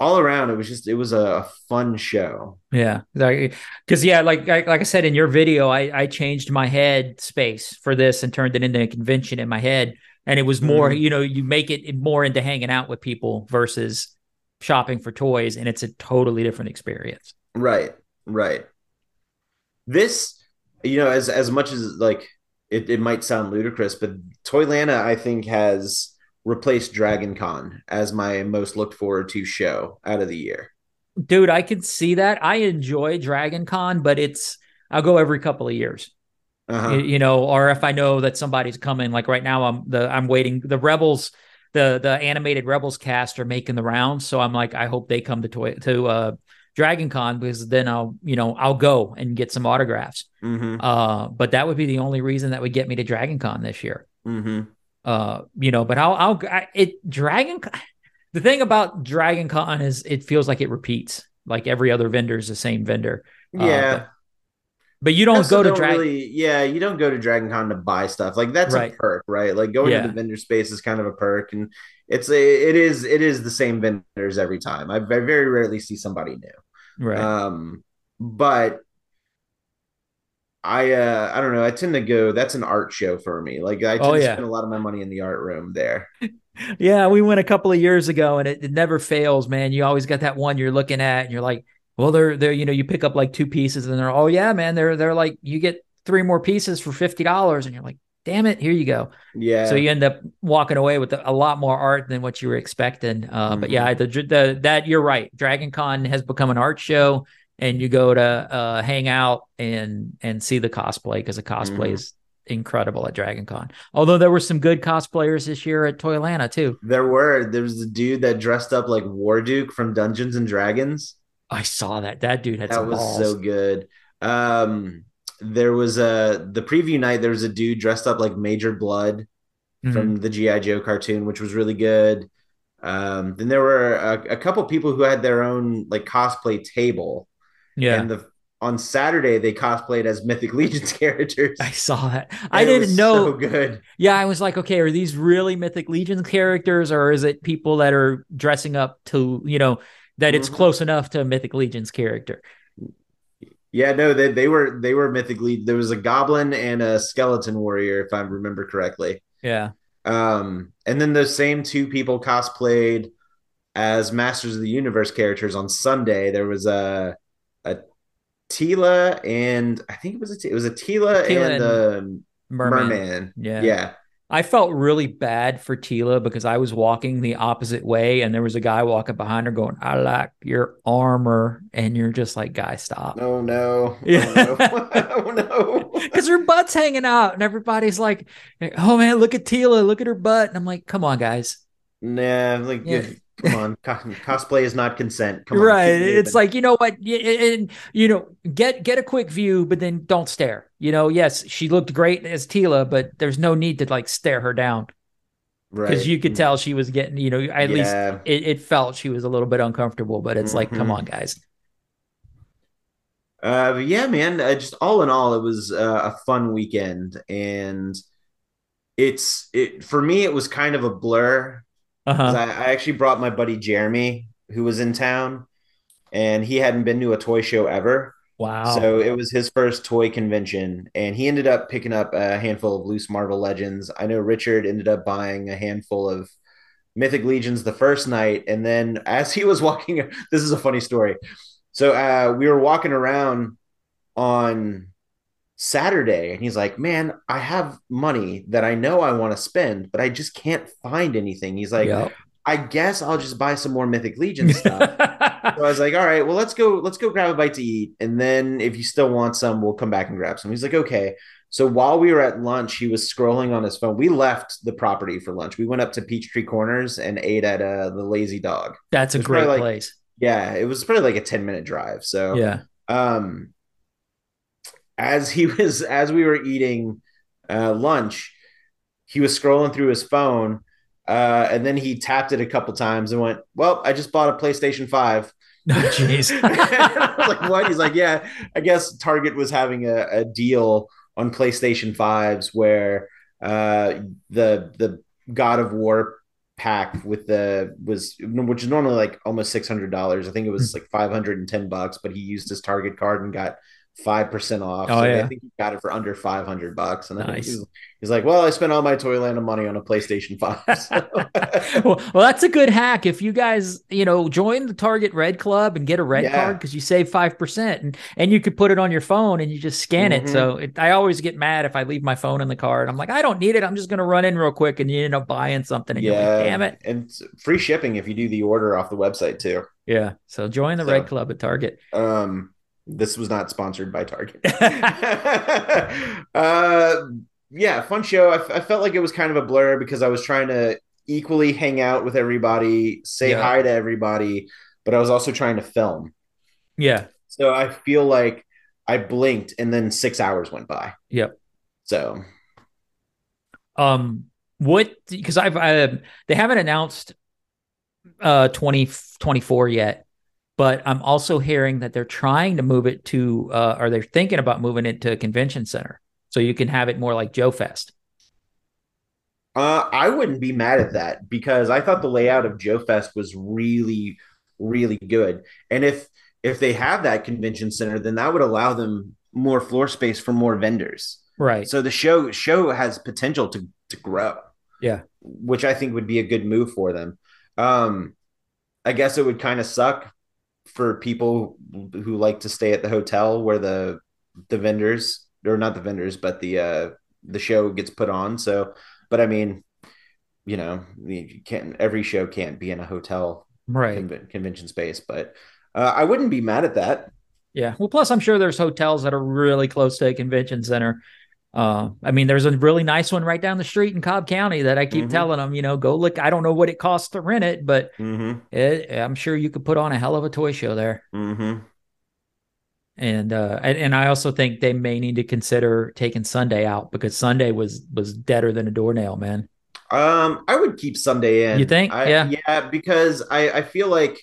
all around it was just it was a fun show. Yeah, because yeah, like like like I said in your video, I I changed my head space for this and turned it into a convention in my head, and it was more, Mhm. you know, you make it more into hanging out with people versus shopping for toys, and it's a totally different experience. right. Right. This you know as as much as like it, it might sound ludicrous but toylanta i think has replaced dragon con as my most looked forward to show out of the year Dude, I can see that. I enjoy Dragon Con, but it's I'll go every couple of years. Uh-huh. you, you know, or if I know that somebody's coming. Like right now, I'm the I'm waiting. The Rebels, the the animated Rebels cast are making the rounds, so I'm like, I hope they come to toy to uh, Dragon Con because then I'll you know I'll go and get some autographs. hmm Uh, but that would be the only reason that would get me to Dragon Con this year. hmm Uh, you know, but I'll I'll I, it Dragon. The thing about Dragon Con is it feels like it repeats. Like every other vendor is the same vendor. Uh, Yeah. but, but you don't Also go to don't Dragon. really- yeah, you don't go to Dragon Con to buy stuff. Like that's Right. a perk, right? Like going Yeah. to the vendor space is kind of a perk, and it's a it is it is the same vendors every time. I, I very rarely see somebody new. right. Um, but I uh I don't know. I tend to go. That's an art show for me. Like I tend Oh, to yeah. spend a lot of my money in the art room there. Yeah, we went a couple of years ago and it, it never fails, man. You always got that one you're looking at and you're like, well, they're they're you know, you pick up like two pieces and they're oh yeah, man, they're they're like you get three more pieces for fifty dollars and you're like, damn it, here you go. Yeah. So you end up walking away with a, lot more art than what you were expecting. Uh, But Mhm. yeah, the, the that you're right. Dragon Con has become an art show, and you go to uh, hang out and and see the cosplay because the cosplay Mhm. is incredible at Dragon Con. Although there were some good cosplayers this year at Toylanta too. There were there was a dude that dressed up like Warduke from Dungeons and Dragons. I saw that. That dude had that was balls. so good. Um, there was a the preview night. There was a dude dressed up like Major Blood Mhm. from the GI Joe cartoon, which was really good. Um, then there were a, a couple people who had their own like cosplay table, yeah. and the on Saturday they cosplayed as Mythic Legions characters. I saw that. I didn't know. So good. Yeah, I was like, okay, are these really Mythic Legion characters, or is it people that are dressing up to, you know, that it's Mhm. close enough to a Mythic Legion's character? Yeah, no, they they were they were Mythic Legion. There was a goblin and a skeleton warrior, if I remember correctly. Yeah. Um, and then those same two people cosplayed as Masters of the Universe characters on Sunday. There was a Teela and I think it was a it was a Teela, Teela and, um Merman. Merman. Yeah. Yeah. I felt really bad for Teela because I was walking the opposite way and there was a guy walking behind her going, I like your armor. And you're just like, guy, stop. Oh no. Yeah. Oh no. oh no. Because her butt's hanging out and everybody's like, oh man, look at Teela, look at her butt. And I'm like, come on, guys. Nah, like Yeah. Come on. Cosplay is not consent. Come right. keep It's like, you know what? And, you know, get get a quick view, but then don't stare. You know, yes, she looked great as Teela, but there's no need to like stare her down Right. because you could tell she was getting, you know, at least it, it felt she was a little bit uncomfortable, but it's like, come Mhm. on, guys. Uh, yeah, man. Uh, just all in all, it was uh, a fun weekend, and it's it for me. It was kind of a blur. Uh-huh. I, I actually brought my buddy Jeremy, who was in town, and he hadn't been to a toy show ever. Wow. So it was his first toy convention, and he ended up picking up a handful of loose Marvel Legends. I know Richard ended up buying a handful of Mythic Legions the first night, and then as he was walking, this is a funny story. So uh, we were walking around on Saturday, and he's like, "Man, I have money that I know I want to spend, but I just can't find anything." He's like, Yep. "I guess I'll just buy some more Mythic Legion stuff." So I was like, all right, well, let's go, let's go grab a bite to eat. And then if you still want some, we'll come back and grab some. He's like, okay. So while we were at lunch, he was scrolling on his phone. We left the property for lunch. We went up to Peachtree Corners and ate at uh, the Lazy Dog. That's a great like- place. Yeah, it was probably like a 10 minute drive. So Yeah. um as he was as we were eating uh lunch he was scrolling through his phone uh and then he tapped it a couple times and went well i just bought a playstation 5 Oh, jeez. I was like what? He's like yeah i guess target was having a, a deal on playstation 5s where uh the the god of war pack with the was which is normally like almost $600 i think it was like 510 bucks but he used his target card and got 5% off Oh, so yeah. i think he got it for under 500 bucks and I think Nice. he's, he's like well i spent all my toyland money on a playstation 5 So- well, well, that's a good hack. If you guys, you know, join the Target Red Club and get a red Yeah. card because you save five percent, and and you could put it on your phone and you just scan it. Mhm. So it, I always get mad if I leave my phone in the car and I'm like, I don't need it. I'm just gonna run in real quick, and you end up buying something. And you're yeah like, damn it. and free shipping if you do the order off the website too Yeah. So join the So- Red Club at Target. Um, This was not sponsored by Target. uh, yeah, fun show. I, f- I felt like it was kind of a blur because I was trying to equally hang out with everybody, say Yeah. hi to everybody, but I was also trying to film. yeah. So I feel like I blinked and then six hours went by. Yep. So Um, what? Because I've I, they haven't announced uh 2024 yet, but I'm also hearing that they're trying to move it to uh, or they're thinking about moving it to a convention center so you can have it more like Joe Fest. uh, I wouldn't be mad at that because I thought the layout of Joe Fest was really, really good. And if if they have that convention center, then that would allow them more floor space for more vendors. Right. So the show show has potential to to grow. Yeah. Which I think would be a good move for them. Um I guess it would kind of suck for people who like to stay at the hotel where the the vendors or not the vendors but the uh the show gets put on. So but I mean, you know, you can't every show can't be in a hotel right. conven- convention space, but uh, I wouldn't be mad at that. Yeah. Well, plus I'm sure there's hotels that are really close to a convention center. Uh, I mean, there's a really nice one right down the street in Cobb County that I keep Mhm. telling them, you know, go look. I don't know what it costs to rent it, but Mm-hmm. it, I'm sure you could put on a hell of a toy show there. Mm-hmm. And uh, and, and I also think they may need to consider taking Sunday out because Sunday was was deader than a doornail, man. Um, I would keep Sunday in. You think? I, Yeah. yeah, because I I feel like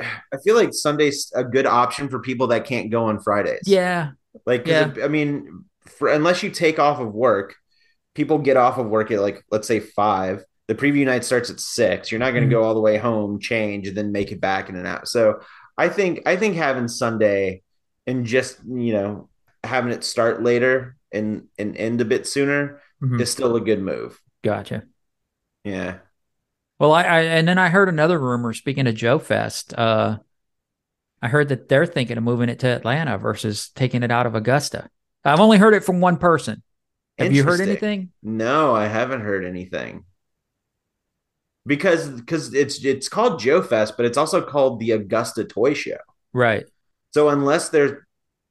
I feel like Sunday's a good option for people that can't go on Fridays. Yeah, like Yeah. it- I mean, for unless you take off of work, people get off of work at like let's say five. The preview night starts at six. You're not going to Mhm. go all the way home, change, and then make it back in and out. So I think I think having Sunday and just you know having it start later and and end a bit sooner Mhm. is still a good move. gotcha. Yeah. Well, I, I and then I heard another rumor. Speaking of Joe Fest, uh, I heard that they're thinking of moving it to Atlanta versus taking it out of Augusta. I've only heard it from one person. Have you heard anything? No, I haven't heard anything. Because because it's it's called Joe Fest, but it's also called the Augusta Toy Show. Right. So unless they're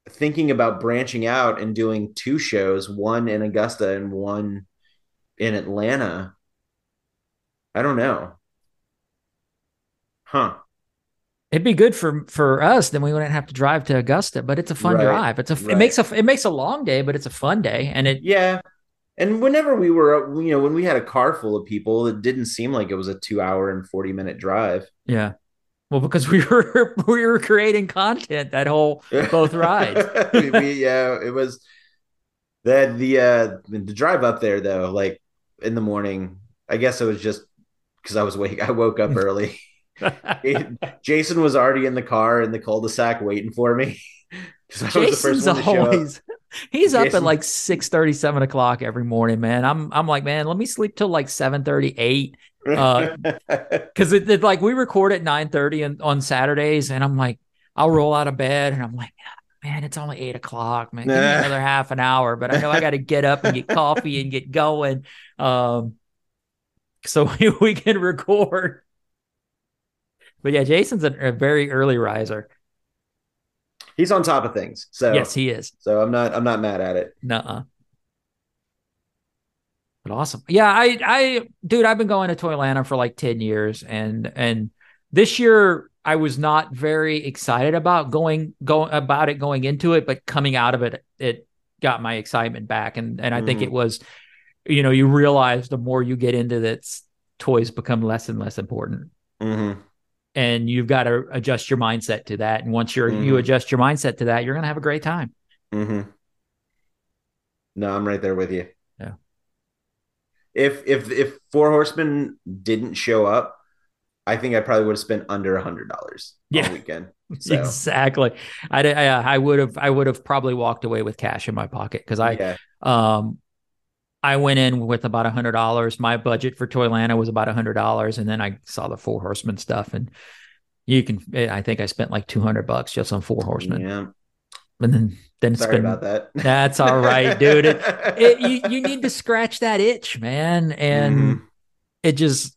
thinking about branching out and doing two shows, one in Augusta and one in Atlanta, I don't know. Huh. It'd be good for for us. Then we wouldn't have to drive to Augusta. But it's a fun Right, drive. It's a it makes a it makes a long day, but it's a fun day. And it Yeah. And whenever we were, you know, when we had a car full of people, it didn't seem like it was a two hour and 40 minute drive. yeah. Well, because we were we were creating content that whole both rides. we, we- yeah, it was that the uh the drive up there though, like in the morning. I guess it was just because I was wake. I woke up early. Jason was already in the car in the cul-de-sac waiting for me. 'Cause I was the first Jason's one to show up. always he's up at like 6 o'clock every morning, man. I'm I'm like, man, let me sleep till like 7 8 uh, because it, it like we record at 9 30 on, on Saturdays, and I'm like, I'll roll out of bed and I'm like, man, it's only eight o'clock, man. Give me another half an hour, but I know I got to get up and get coffee and get going. Um, so we, we can record. But yeah, Jason's a, a very early riser. He's on top of things. So Yes, he is. so I'm not I'm not mad at it. Nuh-uh. But awesome. Yeah, I I dude, I've been going to Toylanta for like 10 years and and this year I was not very excited about going going about it going into it, but coming out of it it got my excitement back and and I think Mhm. it was you know, you realize the more you get into this toys become less and less important hmm and you've got to adjust your mindset to that and once you're you Mhm. adjust your mindset to that, you're going to have a great time. Mm-hmm. No, I'm right there with you. Yeah. If if if Four Horsemen didn't show up, I think I probably would have spent under a hundred dollars Yeah. weekend. So Exactly. I, I I would have I would have probably walked away with cash in my pocket because I yeah. um I went in with about a hundred dollars. My budget for Toylanta was about a hundred dollars, and then I saw the Four Horsemen stuff, and you can. I think I spent like two hundred bucks just on Four Horsemen, Yeah. and then then it's Sorry been. about that. That's all right, dude. It, it, you you need to scratch that itch, man, and Mhm. it just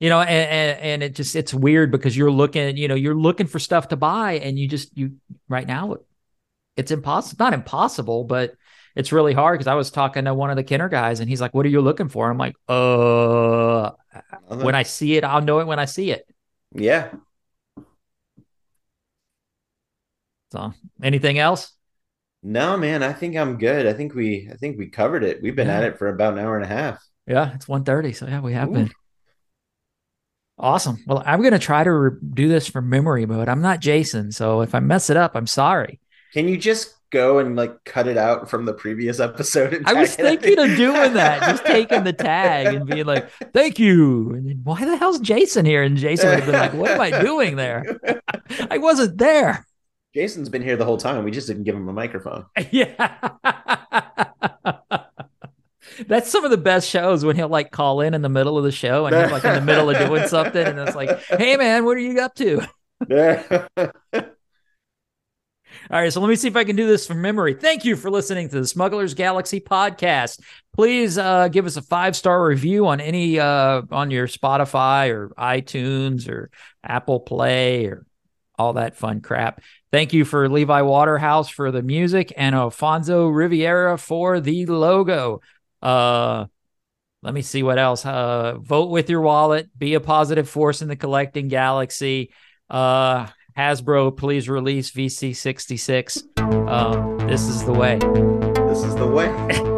you know, and, and it just it's weird because you're looking, you know, you're looking for stuff to buy, and you just you right now it's impossible, not impossible, but it's really hard because I was talking to one of the Kenner guys, and he's like, "What are you looking for?" I'm like, "Uh, when I see it, I'll know it when I see it." Yeah. So, anything else? No, man, I think I'm good. I think we I think we covered it. We've been Yeah. at it for about an hour and a half. Yeah, it's 1.30, so yeah, we have Ooh. been. Awesome. Well, I'm gonna try to re- do this from memory mode. I'm not Jason, so if I mess it up, I'm sorry. Can you just go and like cut it out from the previous episode? and I was tag it? I thinking of doing that, just taking the tag and being like, "Thank you," and then why the hell's Jason here? And Jason would have been like, "What am I doing there? I wasn't there." Jason's been here the whole time. We just didn't give him a microphone. Yeah. That's some of the best shows when he'll like call in in the middle of the show and he's like in the middle of doing something and it's like, "Hey man, what are you up to?" All right, so let me see if I can do this from memory. Thank you for listening to the Smugglers Galaxy podcast. Please uh, give us a five star review on any uh, on your Spotify or iTunes or Apple Play or all that fun crap. Thank you for Levi Waterhouse for the music and Alfonso Riviera for the logo. Uh, let me see what else. Uh, vote with your wallet. Be a positive force in the collecting galaxy. Uh, Hasbro, please release VC66. Um, this is the way. this is the way.